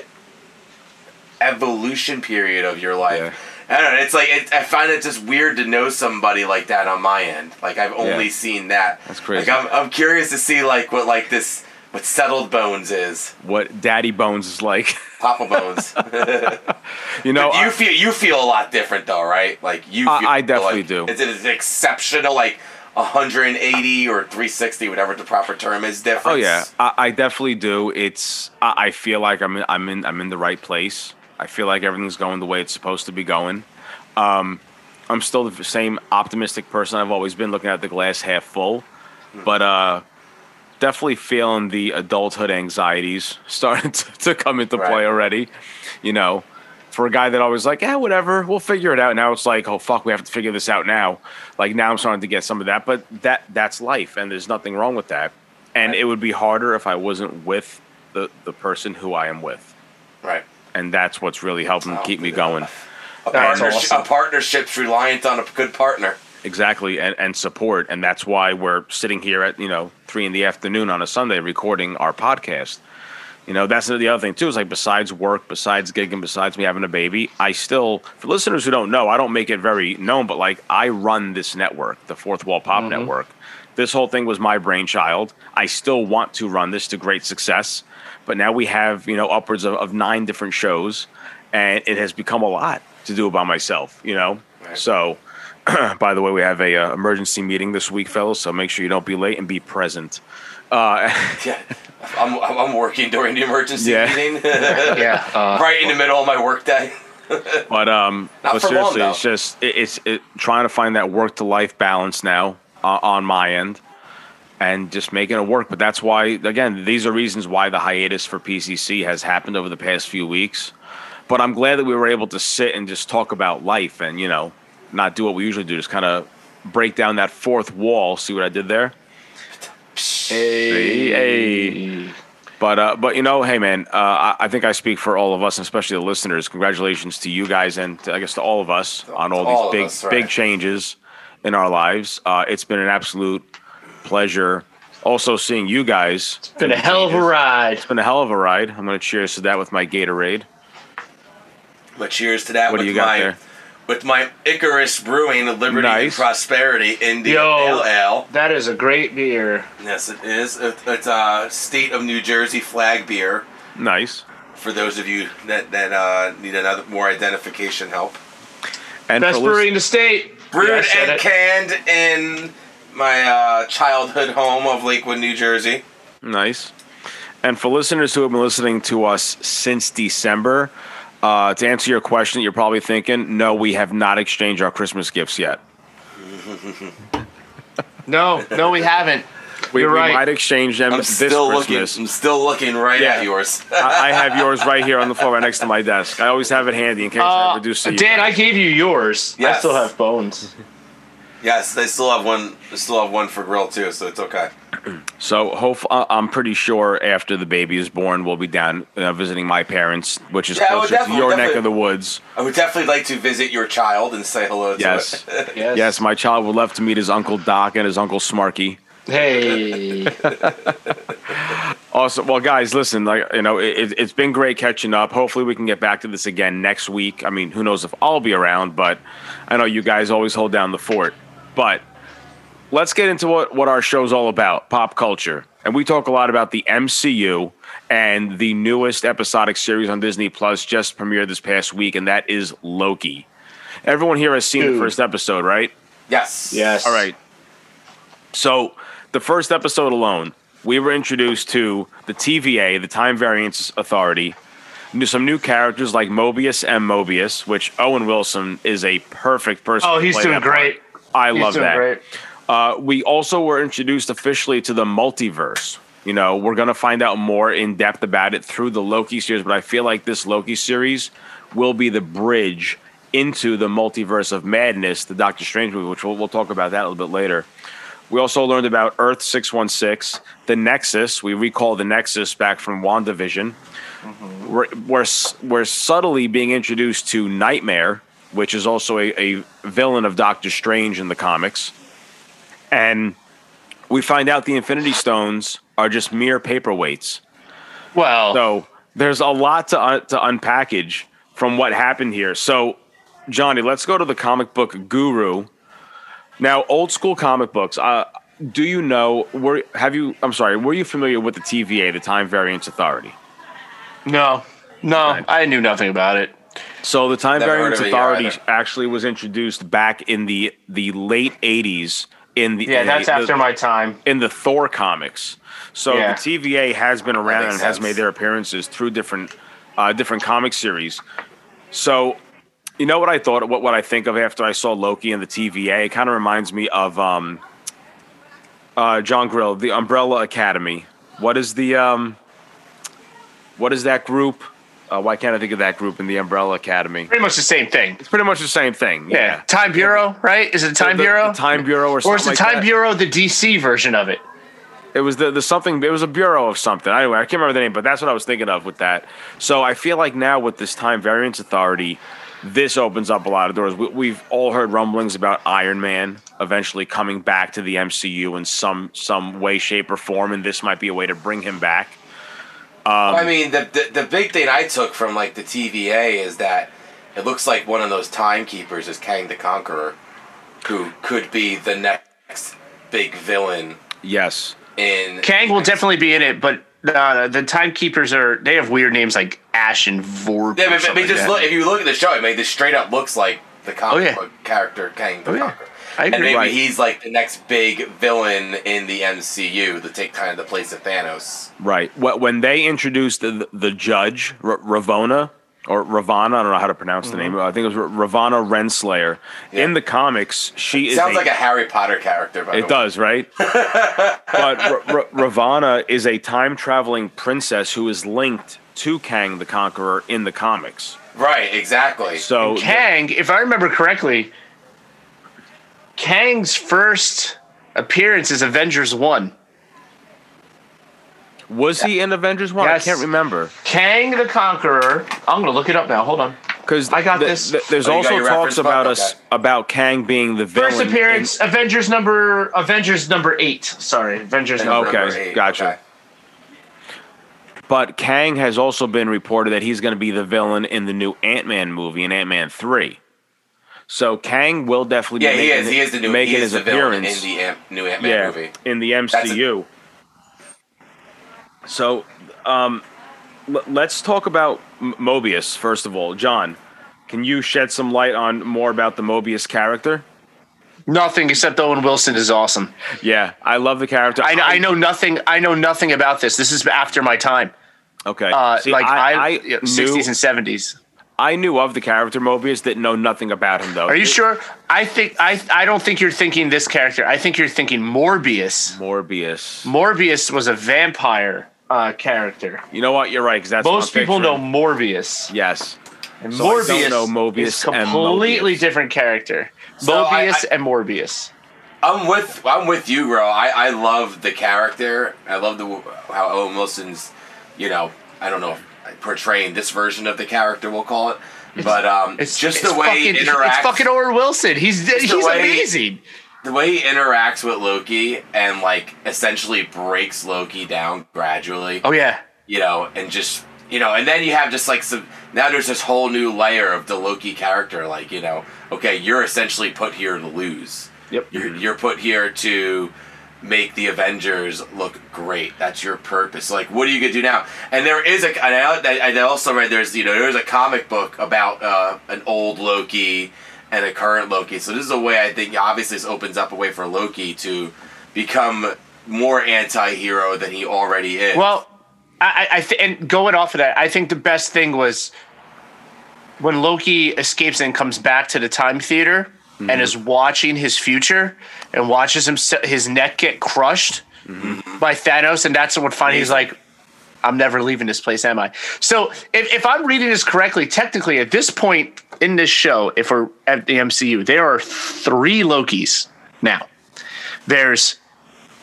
S2: evolution period of your life. I don't know. It's like it, I find it just weird to know somebody like that on my end. Like I've only
S1: Yeah.
S2: seen that.
S1: That's crazy.
S2: Like I'm, I'm curious to see like what like this what settled bones is.
S1: What Daddy Bones is like,
S2: Papa bones.
S1: you know.
S2: you
S1: I-
S2: feel you feel a lot different though, right? Like you.
S1: I-
S2: Feel
S1: I definitely
S2: like,
S1: do.
S2: It's, it an exceptional like 180 or 360, whatever the proper term is? Difference.
S1: oh yeah, I, I definitely do. It's I, I feel like I'm in, I'm in I'm in the right place. I feel like everything's going the way it's supposed to be going. Um, I'm still the same optimistic person I've always been, looking at the glass half full. But uh, definitely feeling the adulthood anxieties starting to, to come into play already. You know, for a guy that I was like, yeah, whatever, we'll figure it out. Now it's like, oh fuck, we have to figure this out now. Like now I'm starting to get some of that, but that that's life, and there's nothing wrong with that. And
S2: Right.
S1: it would be harder if I wasn't with the the person who I am with,
S2: Right.
S1: and that's what's really helping
S2: Oh,
S1: keep me going.
S2: A partnership,
S3: awesome.
S2: a partnership's reliant on a good partner.
S1: Exactly, and, and support, and that's why we're sitting here at you know three in the afternoon on a Sunday recording our podcast. You know, that's the other thing too. Is like besides work, besides gigging, besides me having a baby, I still, for listeners who don't know, I don't make it very known, but like I run this network, the Fourth Wall Pop mm-hmm. Network. This whole thing was my brainchild. I still want to run this to great success, but now we have you know upwards of, of nine different shows, and it has become a lot to do it by myself. You know, so. By the way, we have a uh, emergency meeting this week, fellas. So make sure you don't be late and be present. Uh,
S2: Yeah, I'm, I'm I'm working during the emergency
S1: Yeah.
S2: meeting,
S3: Yeah. Uh,
S2: right in the middle of my workday.
S1: But um,
S2: Not
S1: but
S2: for long,
S1: seriously,
S2: though.
S1: it's just it, it's it, trying to find that work to life balance now uh, on my end, and just making it work. But that's why again, these are reasons why the hiatus for PCC has happened over the past few weeks. But I'm glad that we were able to sit and just talk about life and you know not do what we usually do, just kind of break down that fourth wall. See what I did there? Hey, hey. But uh, but you know, hey man, uh, I, I think I speak for all of us, and especially the listeners. Congratulations to you guys, and to, I guess to all of us on all
S2: all
S1: these big
S2: us, right.
S1: big changes in our lives. Uh, it's been an absolute pleasure. Also seeing you guys.
S3: it's been a hell of a ride.
S1: It's been a hell of a ride. I'm going to cheers to that with my Gatorade.
S2: But cheers to that
S1: What do you got
S2: my
S1: there?
S2: With my Icarus Brewing Liberty and Prosperity India
S3: Yo.
S2: Pale Ale.
S3: That is a great beer.
S2: Yes, it is. It's a state of New Jersey flag beer.
S1: Nice.
S2: For those of you that that uh, need another more identification help.
S1: And
S3: Best
S1: for
S3: brewery in the state.
S2: Brewed
S3: Yeah,
S2: and
S3: it.
S2: canned in my uh, childhood home of Lakewood, New Jersey.
S1: Nice. And for listeners who have been listening to us since December, uh, to answer your question, you're probably thinking, no, we have not exchanged our Christmas gifts yet.
S3: No, no, we haven't.
S1: We,
S3: You're
S1: we
S3: right.
S1: might exchange them
S2: I'm
S1: this
S2: still looking.
S1: Christmas.
S2: I'm still looking right
S1: Yeah.
S2: at yours.
S1: I, I have yours right here on the floor, right next to my desk. I always have it handy in case I
S3: Uh,
S1: ever do see you.
S3: Dan, I gave you yours. I still have bones.
S2: Yes, they still have one. They still have one for grill too, so it's okay.
S1: So, hope uh, I'm pretty sure after the baby is born, we'll be down uh, visiting my parents, which is
S2: Yeah,
S1: closer to your neck of the woods.
S2: I would definitely like to visit your child and say hello to
S1: Yes,
S2: it.
S3: Yes.
S1: yes, my child would love to meet his uncle Doc and his uncle Smarky.
S3: Hey.
S1: Awesome. Well, guys, listen. Like you know, it, it's been great catching up. Hopefully, we can get back to this again next week. I mean, who knows if I'll be around, but I know you guys always hold down the fort. But let's get into what what our show's all about: pop culture, and we talk a lot about the MCU and the newest episodic series on Disney Plus just premiered this past week, and that is Loki. Everyone here has seen the first episode, right?
S2: Yes.
S3: Yes.
S1: All right. So, the first episode alone, we were introduced to the TVA, the Time Variance Authority, knew some new characters like Mobius and Mobius, which Owen Wilson is a perfect person.
S3: Oh,
S1: to
S3: he's
S1: play
S3: doing
S1: that part. I
S3: He's
S1: love that.
S3: great.
S1: Uh, we also were introduced officially to the multiverse. You know, we're going to find out more in depth about it through the Loki series, but I feel like this Loki series will be the bridge into the multiverse of madness, the Doctor Strange movie, which we'll, we'll talk about that a little bit later. We also learned about Earth 616, the Nexus. We recall the Nexus back from WandaVision. We're, we're, we're subtly being introduced to Nightmare, which is also a, a villain of Doctor Strange in the comics. And we find out the Infinity Stones are just mere paperweights.
S3: Well,
S1: So there's a lot to, un- to unpackage from what happened here. So, Johnny, let's go to the comic book guru. Now, old school comic books. Uh, do you know? Were have you? I'm sorry. Were you familiar with the TVA, the Time Variance Authority?
S3: no, no. I knew nothing about it.
S1: So the Time
S2: Never
S1: Variance Authority actually was introduced back in the the late '80s. In the
S3: Yeah,
S1: in
S3: that's
S1: the-
S3: after my time.
S1: in the Thor comics. So
S3: Yeah.
S1: the TVA has been around
S2: makes
S1: and has made their appearances through different uh, different comic series. So you know what I thought, what what I think of after I saw Loki and the TVA. It kind of reminds me of um, uh, John Grill, the Umbrella Academy. What is the um, what is that group? Uh, why can't I think of that group in the Umbrella Academy?
S3: Pretty much the same thing.
S1: It's pretty much the same thing.
S3: Yeah. Time Bureau, right? Is it Time
S1: The-
S3: Bureau?
S1: the Time Bureau, or
S3: or is the
S1: like
S3: Time
S1: that.
S3: Bureau the DC version of it?
S1: It was the, the something. It was a bureau of something. Anyway, I can't remember the name, but that's what I was thinking of with that. So I feel like now with this time variance authority, this opens up a lot of doors. We, we've all heard rumblings about Iron Man eventually coming back to the MCU in some some way, shape, or form, and this might be a way to bring him back.
S2: I mean, the, the the big thing I took from like the TVA is that it looks like one of those timekeepers is Kang the Conqueror, who could be the next big villain
S1: Yes,
S2: in
S3: Kang will definitely be in it, but uh, the timekeepers are they have weird names like Ash and Vorp.
S2: Yeah,
S3: or
S2: but, but just
S3: like
S2: look if you look at the show, I mean, this straight up looks like the comic
S3: Oh, yeah.
S2: book character Kang the
S3: Oh, yeah.
S2: Conqueror.
S3: I
S2: And maybe
S1: Right.
S2: he's like the next big villain in the MCU to take kind of the place of Thanos.
S1: right. When they introduced the the judge R- Ravonna or Ravana, I don't know how to pronounce the name. Mm-hmm. I think it was R- Ravana Renslayer.
S2: Yeah.
S1: In the comics, she is
S2: Sounds
S1: a-
S2: like a Harry Potter character. By the
S1: It
S2: way.
S1: does, right? but R- R- Ravana is a time traveling princess who is linked to Kang the Conqueror in the comics.
S2: Right, exactly.
S1: So
S3: Kang, if I remember correctly, Kang's first appearance is Avengers One.
S1: was he in Avengers One?
S3: Yes.
S1: I can't remember
S3: Kang the Conqueror. I'm gonna look it up now. Hold on.
S1: because
S3: I got this.
S1: there's
S2: Oh,
S1: also talks
S2: reference book?
S1: about us
S2: Okay.
S1: about Kang being the villain.
S3: First
S1: in-
S3: appearance, Avengers number Avengers number eight. Sorry, Avengers number.
S1: Okay.
S2: Number eight,
S1: gotcha.
S2: okay. Gotcha.
S1: But Kang has also been reported that he's going to be the villain in the new Ant Man movie in Ant Man Three. So Kang will definitely
S2: Yeah,
S1: be
S2: he
S1: making,
S2: is. He is the new.
S1: making
S2: He is
S1: his
S2: the
S1: appearance
S2: in the Ant, new Ant Man
S1: yeah,
S2: movie.
S1: in the
S2: a-
S1: MCU. so, um, l- let's talk about M- Mobius first of all. John, can you shed some light on more about the Mobius character?
S3: Nothing except Owen Wilson is awesome.
S1: Yeah, I love the character.
S3: I, I know nothing. I know nothing about this. This is after my time.
S1: Okay,
S3: Uh,
S1: See,
S3: like
S1: I,
S3: I,
S1: I
S3: yeah,
S1: knew
S3: 60s and 70s.
S1: I knew of the character Mobius, didn't know nothing about him though.
S3: Are you sure? I think I. I don't think you're thinking this character. I think you're thinking Morbius.
S1: Morbius.
S3: Morbius was a vampire uh, character.
S1: You know what? You're right. Because that's
S3: Most people know. Morbius.
S1: Yes.
S3: And
S1: So I don't
S3: Morbius
S1: know Mobius
S3: is
S1: and
S3: completely
S1: Mobius.
S3: different character.
S2: So I-
S3: Mobius
S2: I-
S3: and Morbius.
S2: I'm with I'm with you, bro. I I love the character. I love the how Owen Wilson's, you know, I don't know, portraying this version of the character. We'll call it, but um, it's just
S3: it's
S2: the way
S3: fucking,
S2: he interacts.
S3: It's fucking Owen Wilson. He's he's
S2: way-
S3: amazing.
S2: the way he interacts with Loki and like essentially breaks Loki down gradually.
S3: Oh yeah.
S2: you know, and just you know, and then you have just like some. Now there's this whole new layer of the Loki character. Like you know, okay, you're essentially put here to lose.
S3: Yep.
S2: You're you're put here to make the Avengers look great. That's your purpose. Like, what are you gonna do now? And there is a. I, I also read there's you know there's a comic book about uh, an old Loki and a current Loki. So this is a way I think obviously this opens up a way for Loki to become more anti-hero than he already is.
S3: Well, I, I th- and going off of that, I think the best thing was when Loki escapes and comes back to the time theater and is mm-hmm. watching his future and watches him his neck get crushed mm-hmm. by Thanos, and that's what finally he's like, "I'm never leaving this place, am I?" So, if, if I'm reading this correctly, technically at this point in this show, if we're at the MCU, there are three Lokis now. There's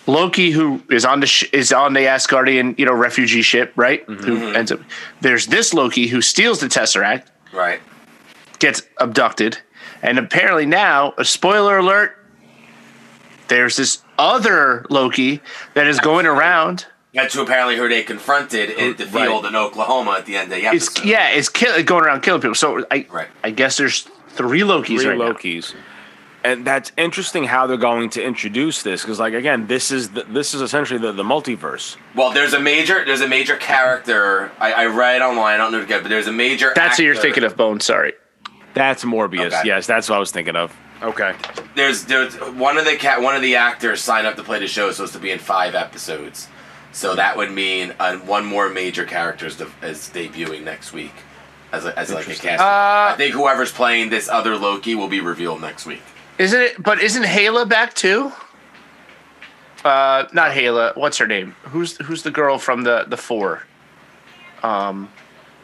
S3: Loki, who is on the sh- is on the Asgardian, you know, refugee ship, right? Mm-hmm. Who ends up. There's this Loki who steals the Tesseract,
S2: right.
S3: gets abducted, and apparently now, a spoiler alert. There's this other Loki that is going around.
S2: That's who apparently who they confronted in the
S1: Right.
S2: field in Oklahoma at the end of the
S3: It's yeah, it's kill, going around killing people. So I
S2: Right.
S3: I guess there's three Lokis
S1: Three
S3: right now.
S1: Lokis. And that's interesting how they're going to introduce this because, like, again, this is the, this is essentially the, the multiverse.
S2: Well, there's a major there's a major character I, I read online. I don't know it again, but there's a major.
S3: That's who you're thinking of, Bone. Sorry.
S1: That's Morbius.
S2: Okay.
S1: Yes, that's what I was thinking of. Okay.
S2: There's there's one of the cat one of the actors signed up to play the show is supposed to be in five episodes, so that would mean uh, one more major character is, de- is debuting next week as a, as like a cast.
S3: Uh,
S2: I think whoever's playing this other Loki will be revealed next week.
S3: Isn't it? But isn't Hala back too? Uh, not Hala. What's her name? Who's who's the girl from the the four? Um,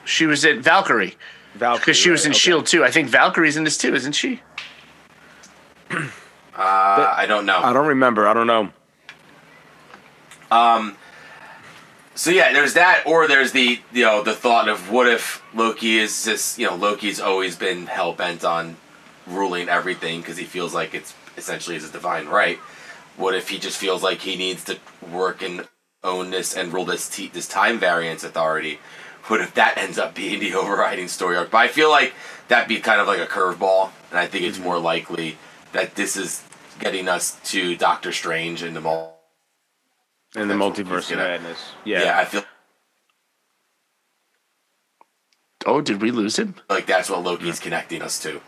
S3: she was in Valkyrie
S1: Valkyrie.
S3: because she was in
S1: okay.
S3: Shield too. I think Valkyrie's in this too, isn't she?
S2: Uh, I don't know.
S1: I don't remember. I don't know. Um.
S2: So yeah, there's that, or there's the you know the thought of what if Loki is just you know Loki's always been hell bent on ruling everything because he feels like it's essentially his divine right. What if he just feels like he needs to work and own this and rule this t- this time variance authority? What if that ends up being the overriding story arc? But I feel like that'd be kind of like a curveball, and I think it's more likely that this is getting us to Doctor Strange and the mul-
S1: in the multiverse of
S2: gonna-
S1: madness.
S2: yeah.
S1: Yeah.
S2: I feel
S3: Oh, did we lose him?
S2: like that's what Loki's connecting us to.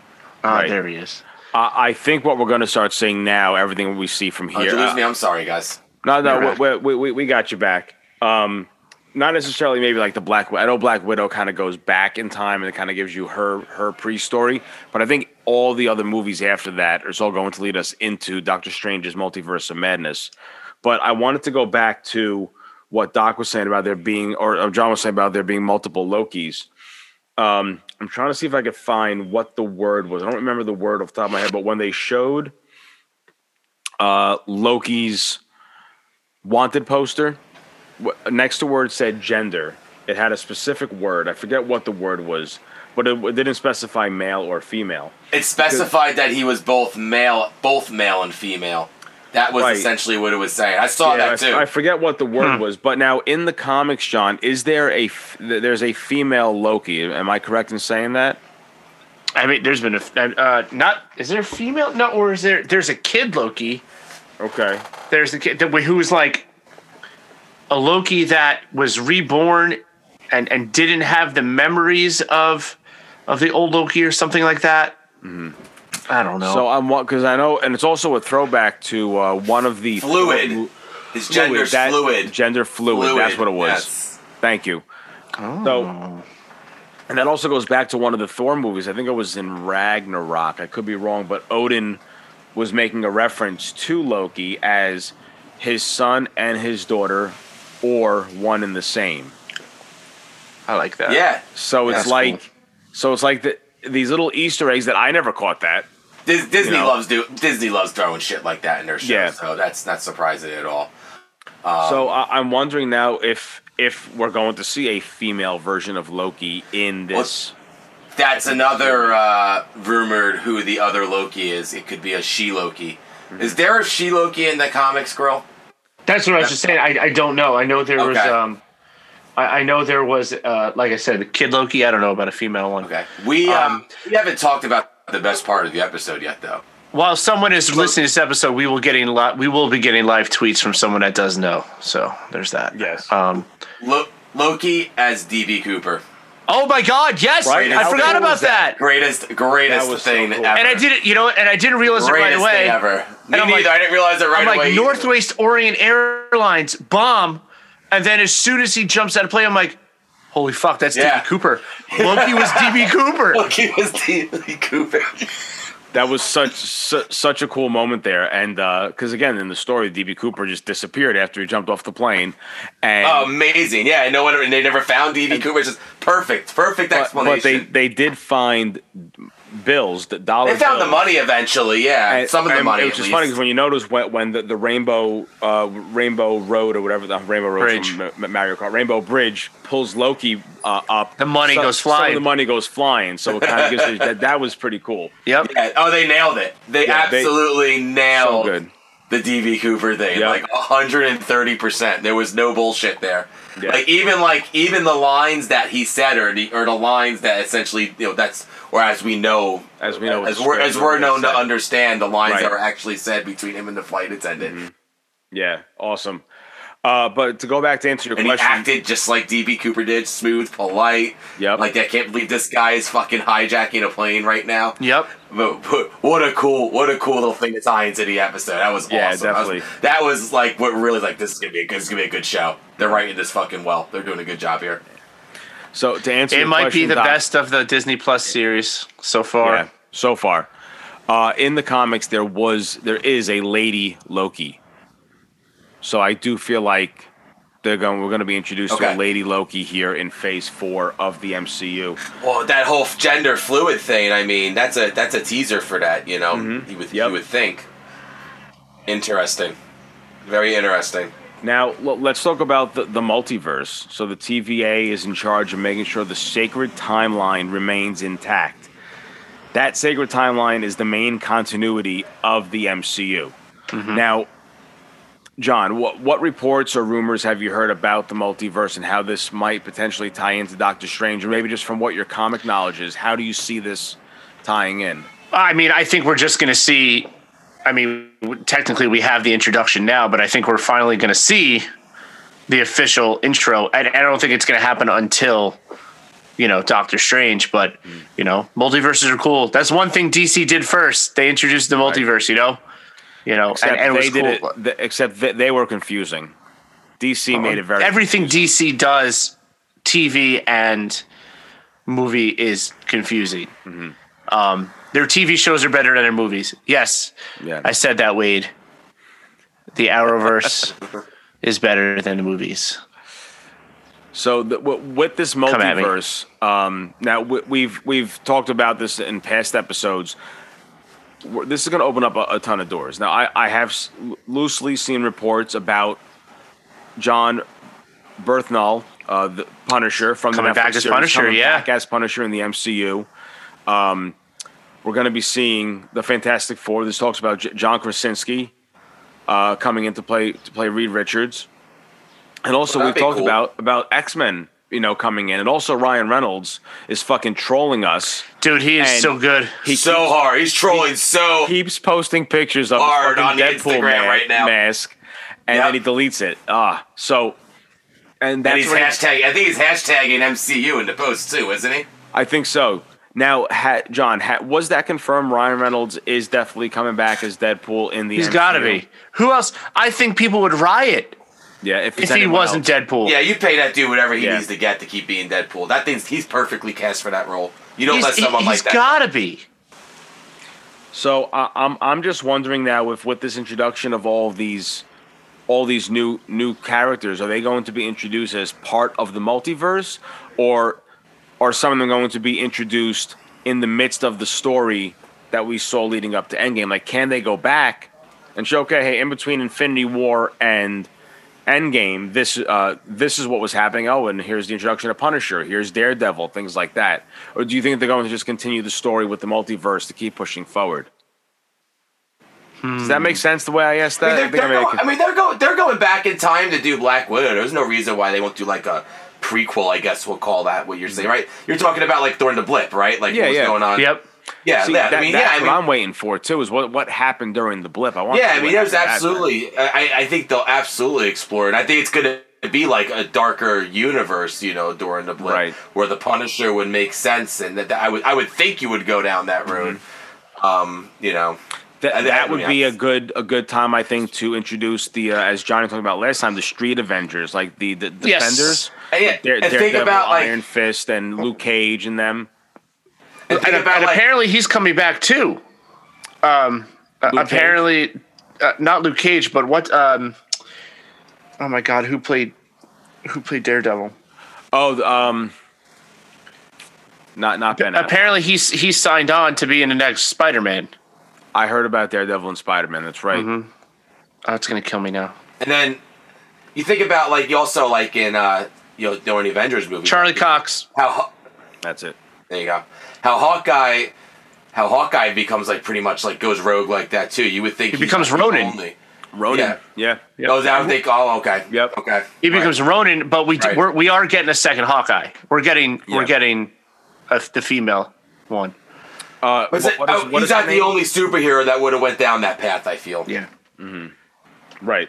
S3: Ah,
S1: Right.
S3: there he is.
S1: I I think what we're going to start seeing now, everything we see from
S2: Oh,
S1: here.
S2: did you lose
S1: uh,
S2: me? I'm sorry, guys.
S1: No, no, we, we, we, we got you back. Um, not necessarily maybe like the Black. I know Black Widow kind of goes back in time and it kind of gives you her her pre-story, but I think all the other movies after that are all going to lead us into Doctor Strange's multiverse of madness. But I wanted to go back to what Doc was saying about there being, or, John was saying about there being multiple Lokis. Um, I'm trying to see if I could find what the word was. I don't remember the word off the top of my head, but when they showed uh, Loki's wanted poster next to word said gender it had a specific word i forget what the word was but it, it didn't specify male or female
S2: It specified that he was both male, both male and female. That was
S1: Right.
S2: essentially what it was saying. I saw
S1: Yeah,
S2: that too.
S1: I forget what the word was but now in the comics john is there a f- there's a female loki am i correct in saying that
S3: I mean, there's been a uh, not. Is there a female? No, or is there? There's a kid Loki.
S1: okay
S3: There's the kid that, who was like a Loki that was reborn and and didn't have the memories of of the old Loki or something like that. I don't know.
S1: so i'm because i know and it's also a throwback to uh, one of the
S2: fluid. His gender's
S1: that-
S2: fluid.
S1: gender fluid,
S2: Fluid,
S1: that's what it was
S2: yes.
S1: Thank you. So, and that also goes back to one of the Thor movies. I think it was in Ragnarok. I could be wrong, but Odin was making a reference to Loki as his son and his daughter, or one and the same.
S3: I like that.
S2: Yeah.
S1: So it's
S3: That's
S1: like,
S3: cool.
S1: so it's like the, these little Easter eggs that I never caught that.
S2: Dis- Disney
S1: You know.
S2: loves do Disney loves throwing shit like that in their shows.
S1: Yeah.
S2: So that's not surprising at all.
S1: so I, I'm wondering now if if we're going to see a female version of Loki in this.
S2: That's another uh, rumored who the other Loki is. It could be a she Loki.
S1: Mm-hmm.
S2: Is there a she Loki in the comics, girl?
S3: That's what I was just saying. I, I don't know. I know there was um, I, I know there was uh, like I said, the kid Loki. I don't know about a female one.
S2: Okay. We um,
S3: Um,
S2: we haven't talked about the best part of the episode yet, though.
S3: While someone is listening to this episode, we will getting li- we will be getting live tweets from someone that does know. So there's that.
S1: Yes.
S3: Um.
S2: Lo- Loki as DB Cooper.
S3: Oh my God! Yes,
S1: Right,
S3: I forgot about
S1: that?
S3: that.
S2: Greatest, greatest
S1: That was so
S2: thing
S1: cool.
S2: ever.
S3: And I didn't, you know, and I didn't realize it right
S2: greatest
S3: away.
S2: thing ever. Me
S3: I'm
S2: neither.
S3: like-
S2: I didn't realize it right
S3: I'm like
S2: away. either.
S3: Northwest Orient Airlines bomb, and then as soon as he jumps out of plane, I'm like, holy fuck, that's
S2: Yeah.
S3: DB Cooper. Loki was DB Cooper.
S2: Loki was DB Cooper.
S1: That was such su- such a cool moment there, and uh, because again in the story, DB Cooper just disappeared after he jumped off the plane, and
S2: Oh, amazing. Yeah, no one. And they never found DB Cooper. It's just perfect, perfect
S1: but,
S2: explanation.
S1: but they they did find bills, the dollar.
S2: They found the money eventually. Yeah,
S1: And-
S2: some of the
S1: and
S2: money.
S1: Which is
S2: least.
S1: funny because when you notice when, when the, the Rainbow uh, Rainbow Road or whatever the Rainbow Road
S3: Bridge.
S1: from Mario Kart Rainbow Bridge pulls Loki uh, up,
S3: The money
S1: some-
S3: goes
S1: Some of
S3: flying.
S1: the money goes flying, so it kind of gives you, that that was pretty cool.
S3: Yep.
S2: Yeah. Oh, they nailed it. They
S1: Yeah, they-
S2: absolutely
S1: So
S2: nailed
S1: good.
S2: the DB Cooper thing.
S1: Yep.
S2: Like 130. percent There was no bullshit there.
S1: Yeah.
S2: Like even like even the lines that he said or the or the lines that essentially you know that's or as we know
S1: As we know,
S2: as we're as we're known to understand the lines
S1: Right.
S2: that were actually said between him and the flight attendant. Mm-hmm.
S1: Yeah, awesome. Uh, but to go back to answer your
S2: And he
S1: question,
S2: acted just like DB Cooper did, smooth, polite.
S1: Yep.
S2: Like I can't believe this guy is fucking hijacking a plane right now.
S3: Yep.
S2: But, but what a cool, what a cool little thing to tie into the episode. That was
S1: Yeah,
S2: awesome. That was-
S1: definitely.
S2: That was, like what really like this is gonna be a good, this is gonna be a good show. They're writing this fucking well. They're doing a good job here.
S1: so to answer
S3: It
S1: your
S3: might be the
S1: Doc-
S3: best of the Disney Plus series so far.
S1: Yeah, so far. Uh, in the comics, there was there is a lady Loki, so I do feel like they're going. We're going to be introduced to
S2: Okay.
S1: a lady Loki here in Phase Four of the MCU.
S2: Well, that whole gender fluid thing. I mean, that's a that's a teaser for that. You know, you would
S1: Mm-hmm. Yep.
S2: you would think. Interesting, very interesting.
S1: Now let's talk about the, the multiverse. So the TVA is in charge of making sure the sacred timeline remains intact. That sacred timeline is the main continuity of the MCU. Now, John, what what reports or rumors have you heard about the multiverse and how this might potentially tie into Doctor Strange, or maybe just from what your comic knowledge is? How do you see this tying in?
S3: I mean, I think we're just going to see. I mean, technically, we have the introduction now, but I think we're finally going to see the official intro. And I don't think it's going to happen until, you know, Doctor Strange. But, mm. you know, multiverses are cool. That's one thing DC did first. They introduced the multiverse, you know? You know,
S1: Except
S3: and, and it
S1: they did
S3: cool.
S1: it. except th- they were confusing. DC made it very
S3: Everything DC does, TV and movie is confusing.
S1: Mm-hmm.
S3: Um, their TV shows are better than their movies. Yes,
S1: Yeah.
S3: I said that, Wade. The Arrowverse is better than the movies.
S1: So the, w- with this multiverse, um, now w- we've we've talked about this in past episodes. This is going to open up a, a ton of doors. Now, I, I have s- loosely seen reports about Jon Bernthal, uh, the Punisher from
S3: Coming
S1: the Netflix
S3: back as
S1: series,
S3: Punisher,
S1: coming
S3: yeah.
S1: back as Punisher in the MCU. Um, we're going to be seeing the Fantastic Four. This talks about J- John Krasinski uh, coming in to play to play Reed Richards. And also,
S2: Well,
S1: we've talked
S2: cool.
S1: about about X Men, you know, coming in, and also Ryan Reynolds is fucking trolling us.
S3: Dude, he is
S1: And
S3: so good.
S1: He
S2: so
S1: keeps,
S2: hard. He's trolling so.
S1: keeps posting pictures of
S2: Hard
S1: his
S2: on
S1: fucking Deadpool
S2: Instagram
S1: ma-
S2: right now.
S1: mask, and
S2: Yep.
S1: then he deletes it. Ah, so, and
S2: and he's
S1: where-
S2: hashtag. I think he's hashtagging MCU in the post too, isn't he?
S1: I think so. Now, ha, John, ha, was that confirmed? Ryan Reynolds is definitely coming back as Deadpool in the.
S3: He's got to be. Who else? I think people would riot
S1: Yeah, if,
S3: if he wasn't
S1: else.
S3: Deadpool.
S2: Yeah, you pay that dude whatever he
S1: Yeah.
S2: needs to get to keep being Deadpool. That thing's he's perfectly cast for that role. You don't
S3: he's,
S2: let someone like that.
S3: He's got to be.
S1: So I I'm I'm just wondering now if with this introduction of all these all these new new characters, are they going to be introduced as part of the multiverse, or are some of them going to be introduced in the midst of the story that we saw leading up to Endgame? Like, can they go back and show, okay, hey, in between Infinity War and Endgame, this uh, this is what was happening. Oh, and here's the introduction of Punisher. Here's Daredevil, things like that. Or do you think they're going to just continue the story with the multiverse to keep pushing forward? Does that make sense the way I asked
S2: I
S1: that?
S2: mean,
S1: I
S2: they're,
S1: think I
S2: they're
S1: made
S2: going, I mean, they're going. They're going back in time to do Black Widow. There's no reason why they won't do like a prequel. I guess we'll call that what you're saying, right? You're talking about like during the blip, right? Like
S1: Yeah,
S2: what's
S1: yeah.
S2: going on?
S3: Yep.
S2: Yeah,
S1: See,
S2: yeah.
S1: that-
S2: I mean,
S1: that's
S2: yeah. I
S1: what
S2: mean,
S1: I'm waiting for too. Is what what happened during the blip? I want.
S2: Yeah,
S1: to
S2: I mean, there's absolutely. I, I think they'll absolutely explore it. I think it's going to be like a darker universe, you know, during the blip,
S1: Right.
S2: where the Punisher would make sense, and that, that I would I would think you would go down that road.
S1: Mm-hmm.
S2: Um, you know,
S1: That,
S2: I-
S1: that
S2: I
S1: would
S2: mean,
S1: be
S2: I-
S1: a good a good time, I think, to introduce the uh, as Johnny talked about last time, the Street Avengers, like the the
S3: Yes.
S1: Defenders.
S2: And yeah,
S1: Dare-
S2: and think
S1: Daredevil,
S2: about, like-
S1: Iron Fist and Luke Cage and them.
S2: And
S3: and, and
S2: like,
S3: apparently he's coming back too. Um, uh,
S1: Luke Cage?
S3: apparently, uh, not Luke Cage, but what? Um, oh my God, who played who played Daredevil?
S1: Oh, um, not not Ben. Affleck.
S3: Apparently, he's he's signed on to be in the next Spider Man.
S1: I heard about Daredevil and Spider Man. That's right.
S2: Mm-hmm.
S3: Oh, it's gonna kill me now.
S2: and then you think about like you also like in uh, you know during the Avengers movie,
S3: Charlie Cox.
S2: how
S1: That's it.
S2: there you go, how Hawkeye. How Hawkeye becomes like pretty much like goes rogue like that too. You would think
S3: He
S2: he's
S3: becomes
S2: not
S3: Ronin.
S2: only-
S1: Ronan.
S2: Yeah.
S1: Yeah.
S2: Oh, that would think. Oh, okay.
S1: Yep.
S2: Okay.
S3: He
S2: Right.
S3: becomes Ronin, but we
S2: Right.
S3: we're, we are getting a second Hawkeye. We're getting
S1: Yeah.
S3: we're getting a, the female one.
S1: Uh,
S2: Was
S1: what-
S2: it-
S1: what is-
S2: oh,
S1: what
S2: he's
S1: is her
S2: not the
S1: name?
S2: only superhero that would have went down that path. I feel.
S3: Yeah.
S1: Right.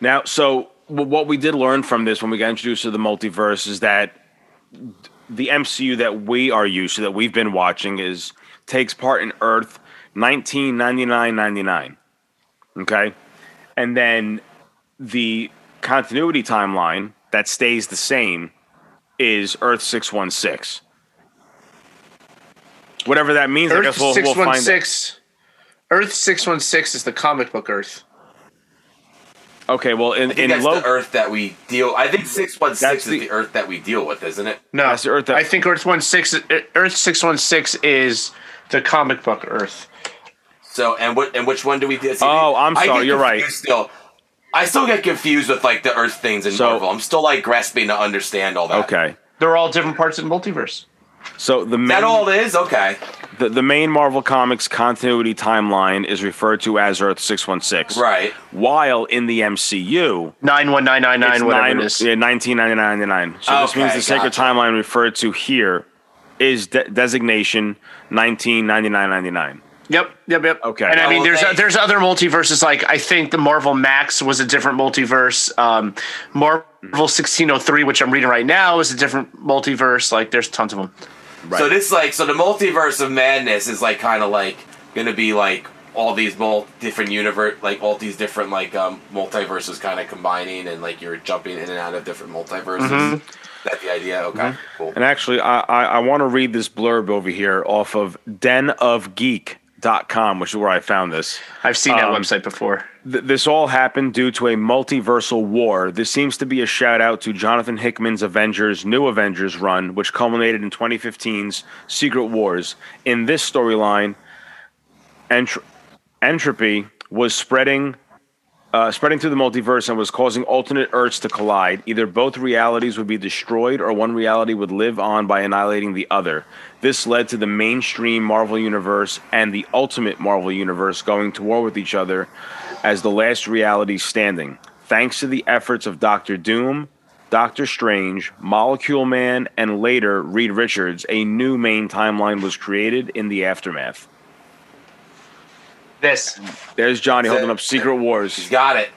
S1: Now, so what we did learn from this when we got introduced to the multiverse is that the MCU that we are used to, that we've been watching, is takes part in Earth 1999-99. Okay, and then the continuity timeline that stays the same is Earth 616. Whatever that means, I
S3: Earth
S1: guess we'll,
S3: six
S1: we'll find.
S3: six. Earth six one six is the comic book Earth.
S1: Okay, well, in
S2: I think
S1: in
S2: that's
S1: Loki,
S2: the Earth that we deal. I think six one
S1: That's
S2: six is
S1: the-
S2: the Earth that we deal with, isn't it?
S3: No,
S1: That's the Earth that-
S3: I think Earth one six. Earth six one six is the comic book Earth.
S2: So, and what and which one do we do? See,
S1: Oh, I'm
S2: I
S1: sorry,
S2: get
S1: you're right.
S2: Still, I still get confused with like the Earth things in
S1: So-
S2: Marvel. I'm still like grasping to understand all that.
S1: Okay.
S3: They're all different parts of the multiverse.
S1: So the
S2: Is
S1: main,
S2: that all it is? Okay.
S1: The, the main Marvel Comics continuity timeline is referred to as Earth 616.
S2: Right.
S1: While in the MCU,
S3: Nine one nine nine
S1: it's
S3: nine, whatever
S1: nine,
S3: it is.
S1: Yeah, 1999. So this
S2: Okay,
S1: means the sacred
S2: gotcha.
S1: timeline referred to here is de- designation 1999-99.
S3: Yep, yep, yep.
S1: Okay.
S3: And I mean,
S2: Oh,
S3: there's
S2: they-
S3: there's other multiverses. Like I think the Marvel Max was a different multiverse. Um, Marvel 1603, which I'm reading right now, is a different multiverse. Like there's tons of them.
S1: Right.
S2: So this like so the multiverse of madness is like kind of like gonna be like all these mul- different universe like all these different like um multiverses kind of combining and like you're jumping in and out of different multiverses. That the idea? Okay, cool.
S1: And actually, I, I, I want to read this blurb over here off of denofgeek.com, which is where I found this.
S3: I've seen that
S1: Um,
S3: website before.
S1: Th- this all happened due to a multiversal war. This seems to be a shout out to Jonathan Hickman's Avengers, New Avengers run, which culminated in 2015's Secret Wars. In this storyline, entr- entropy was spreading. Uh, spreading through the multiverse and was causing alternate Earths to collide. Either both realities would be destroyed or one reality would live on by annihilating the other. This led to the mainstream Marvel Universe and the Ultimate Marvel Universe going to war with each other as the last reality standing. Thanks to the efforts of Doctor Doom, Doctor Strange, Molecule Man, and later Reed Richards, a new main timeline was created in the aftermath.
S3: This.
S1: There's Johnny holding up Secret
S2: He's
S1: Wars.
S2: got it.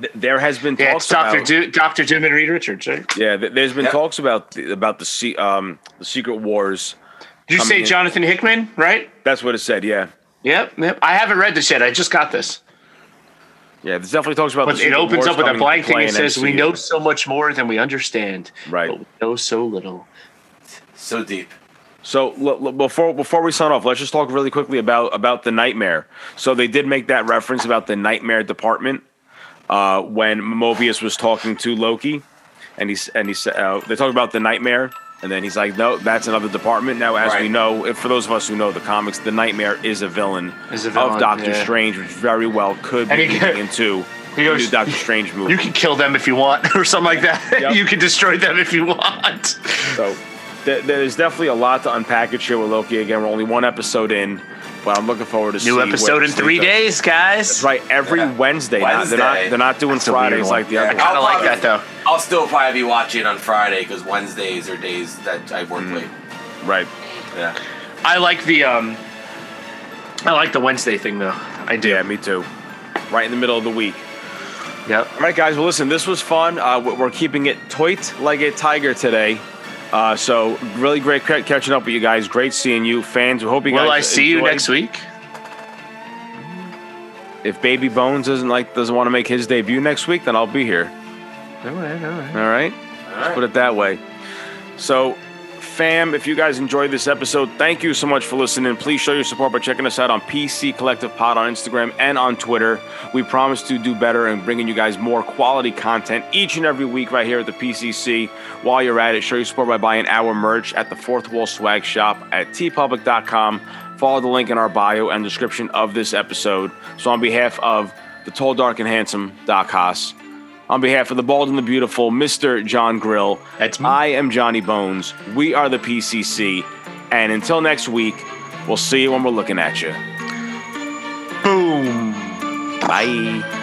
S1: Th- There has been
S3: Yeah,
S1: talks
S3: it's Doctor
S1: about
S3: Do- Doctor Doom and Reed Richards, right?
S1: yeah. th- There's been
S2: Yep.
S1: talks about the, about the se- um the Secret Wars.
S3: Did you
S1: Coming
S3: say
S1: in.
S3: Jonathan Hickman? Right.
S1: That's what it said. Yeah,
S3: Yep, yep. I haven't read this yet. I just got this.
S1: yeah. There's definitely talks about.
S3: But
S1: the
S3: it
S1: Secret
S3: opens
S1: Wars
S3: up with a
S1: coming into
S3: blank thing.
S1: play
S3: It
S1: in
S3: says, "We
S1: MCU."
S3: know so much more than we understand,
S1: Right.
S3: but we know so little."
S2: So deep.
S1: So l- l- before before we sign off, let's just talk really quickly about about the nightmare. So they did make that reference about the nightmare department uh, when Mobius was talking to Loki, and he's and he said uh, they talked about the nightmare, and then he's like, no, that's another department. Now, as we know, if, for those of us who know the comics, the nightmare is a villain,
S3: Is a villain,
S1: of Doctor
S3: yeah.
S1: Strange, which very well could be
S3: And he-
S1: leading into
S3: he goes-
S1: new Doctor Strange movie.
S3: You can kill them if you want, or something like that.
S1: Yep.
S3: you can destroy them if you want.
S1: So there's definitely a lot to unpackage here with Loki. Again, we're only one episode in, but I'm looking forward to
S3: New
S1: what
S3: episode in three
S1: thing
S3: days, guys.
S1: That's right, every
S2: Yeah.
S1: Wednesday. now. They're not they're not doing
S3: That's
S1: Fridays like the
S2: Yeah.
S1: other.
S3: I kind of like that though.
S2: I'll still probably be watching on Friday because Wednesdays are days that I work late.
S1: Right.
S2: Yeah.
S3: I like the um, I like the Wednesday thing though. I do.
S1: Yeah, me too. Right in the middle of the week.
S3: Yep.
S1: All right, guys. Well, listen, this was fun. Uh, we- we're keeping it toit like a tiger today. Uh, so really great ca- catching up with you guys. Great seeing you, fans. We hope you guys.
S3: Will I see you next week?
S1: If Baby Bones doesn't like doesn't want to make his debut next week, then I'll be here.
S3: All right, all right.
S1: All right.
S2: All
S1: Put it that way. So, fam, if you guys enjoyed this episode, thank you so much for listening. Please show your support by checking us out on PC Collective Pod on Instagram and on Twitter. We promise to do better and bringing you guys more quality content each and every week right here at the PCC. While you're at it, show your support by buying our merch at the Fourth Wall Swag Shop at teepublic.com. Follow the link in our bio and description of this episode. So, on behalf of the tall, dark, and handsome Doc Haas, on behalf of the bald and the beautiful Mr. John Grill,
S3: That's me.
S1: I am Johnny Bones. We are the PCC. And until next week, we'll see you when we're looking at you.
S3: Boom.
S1: Bye.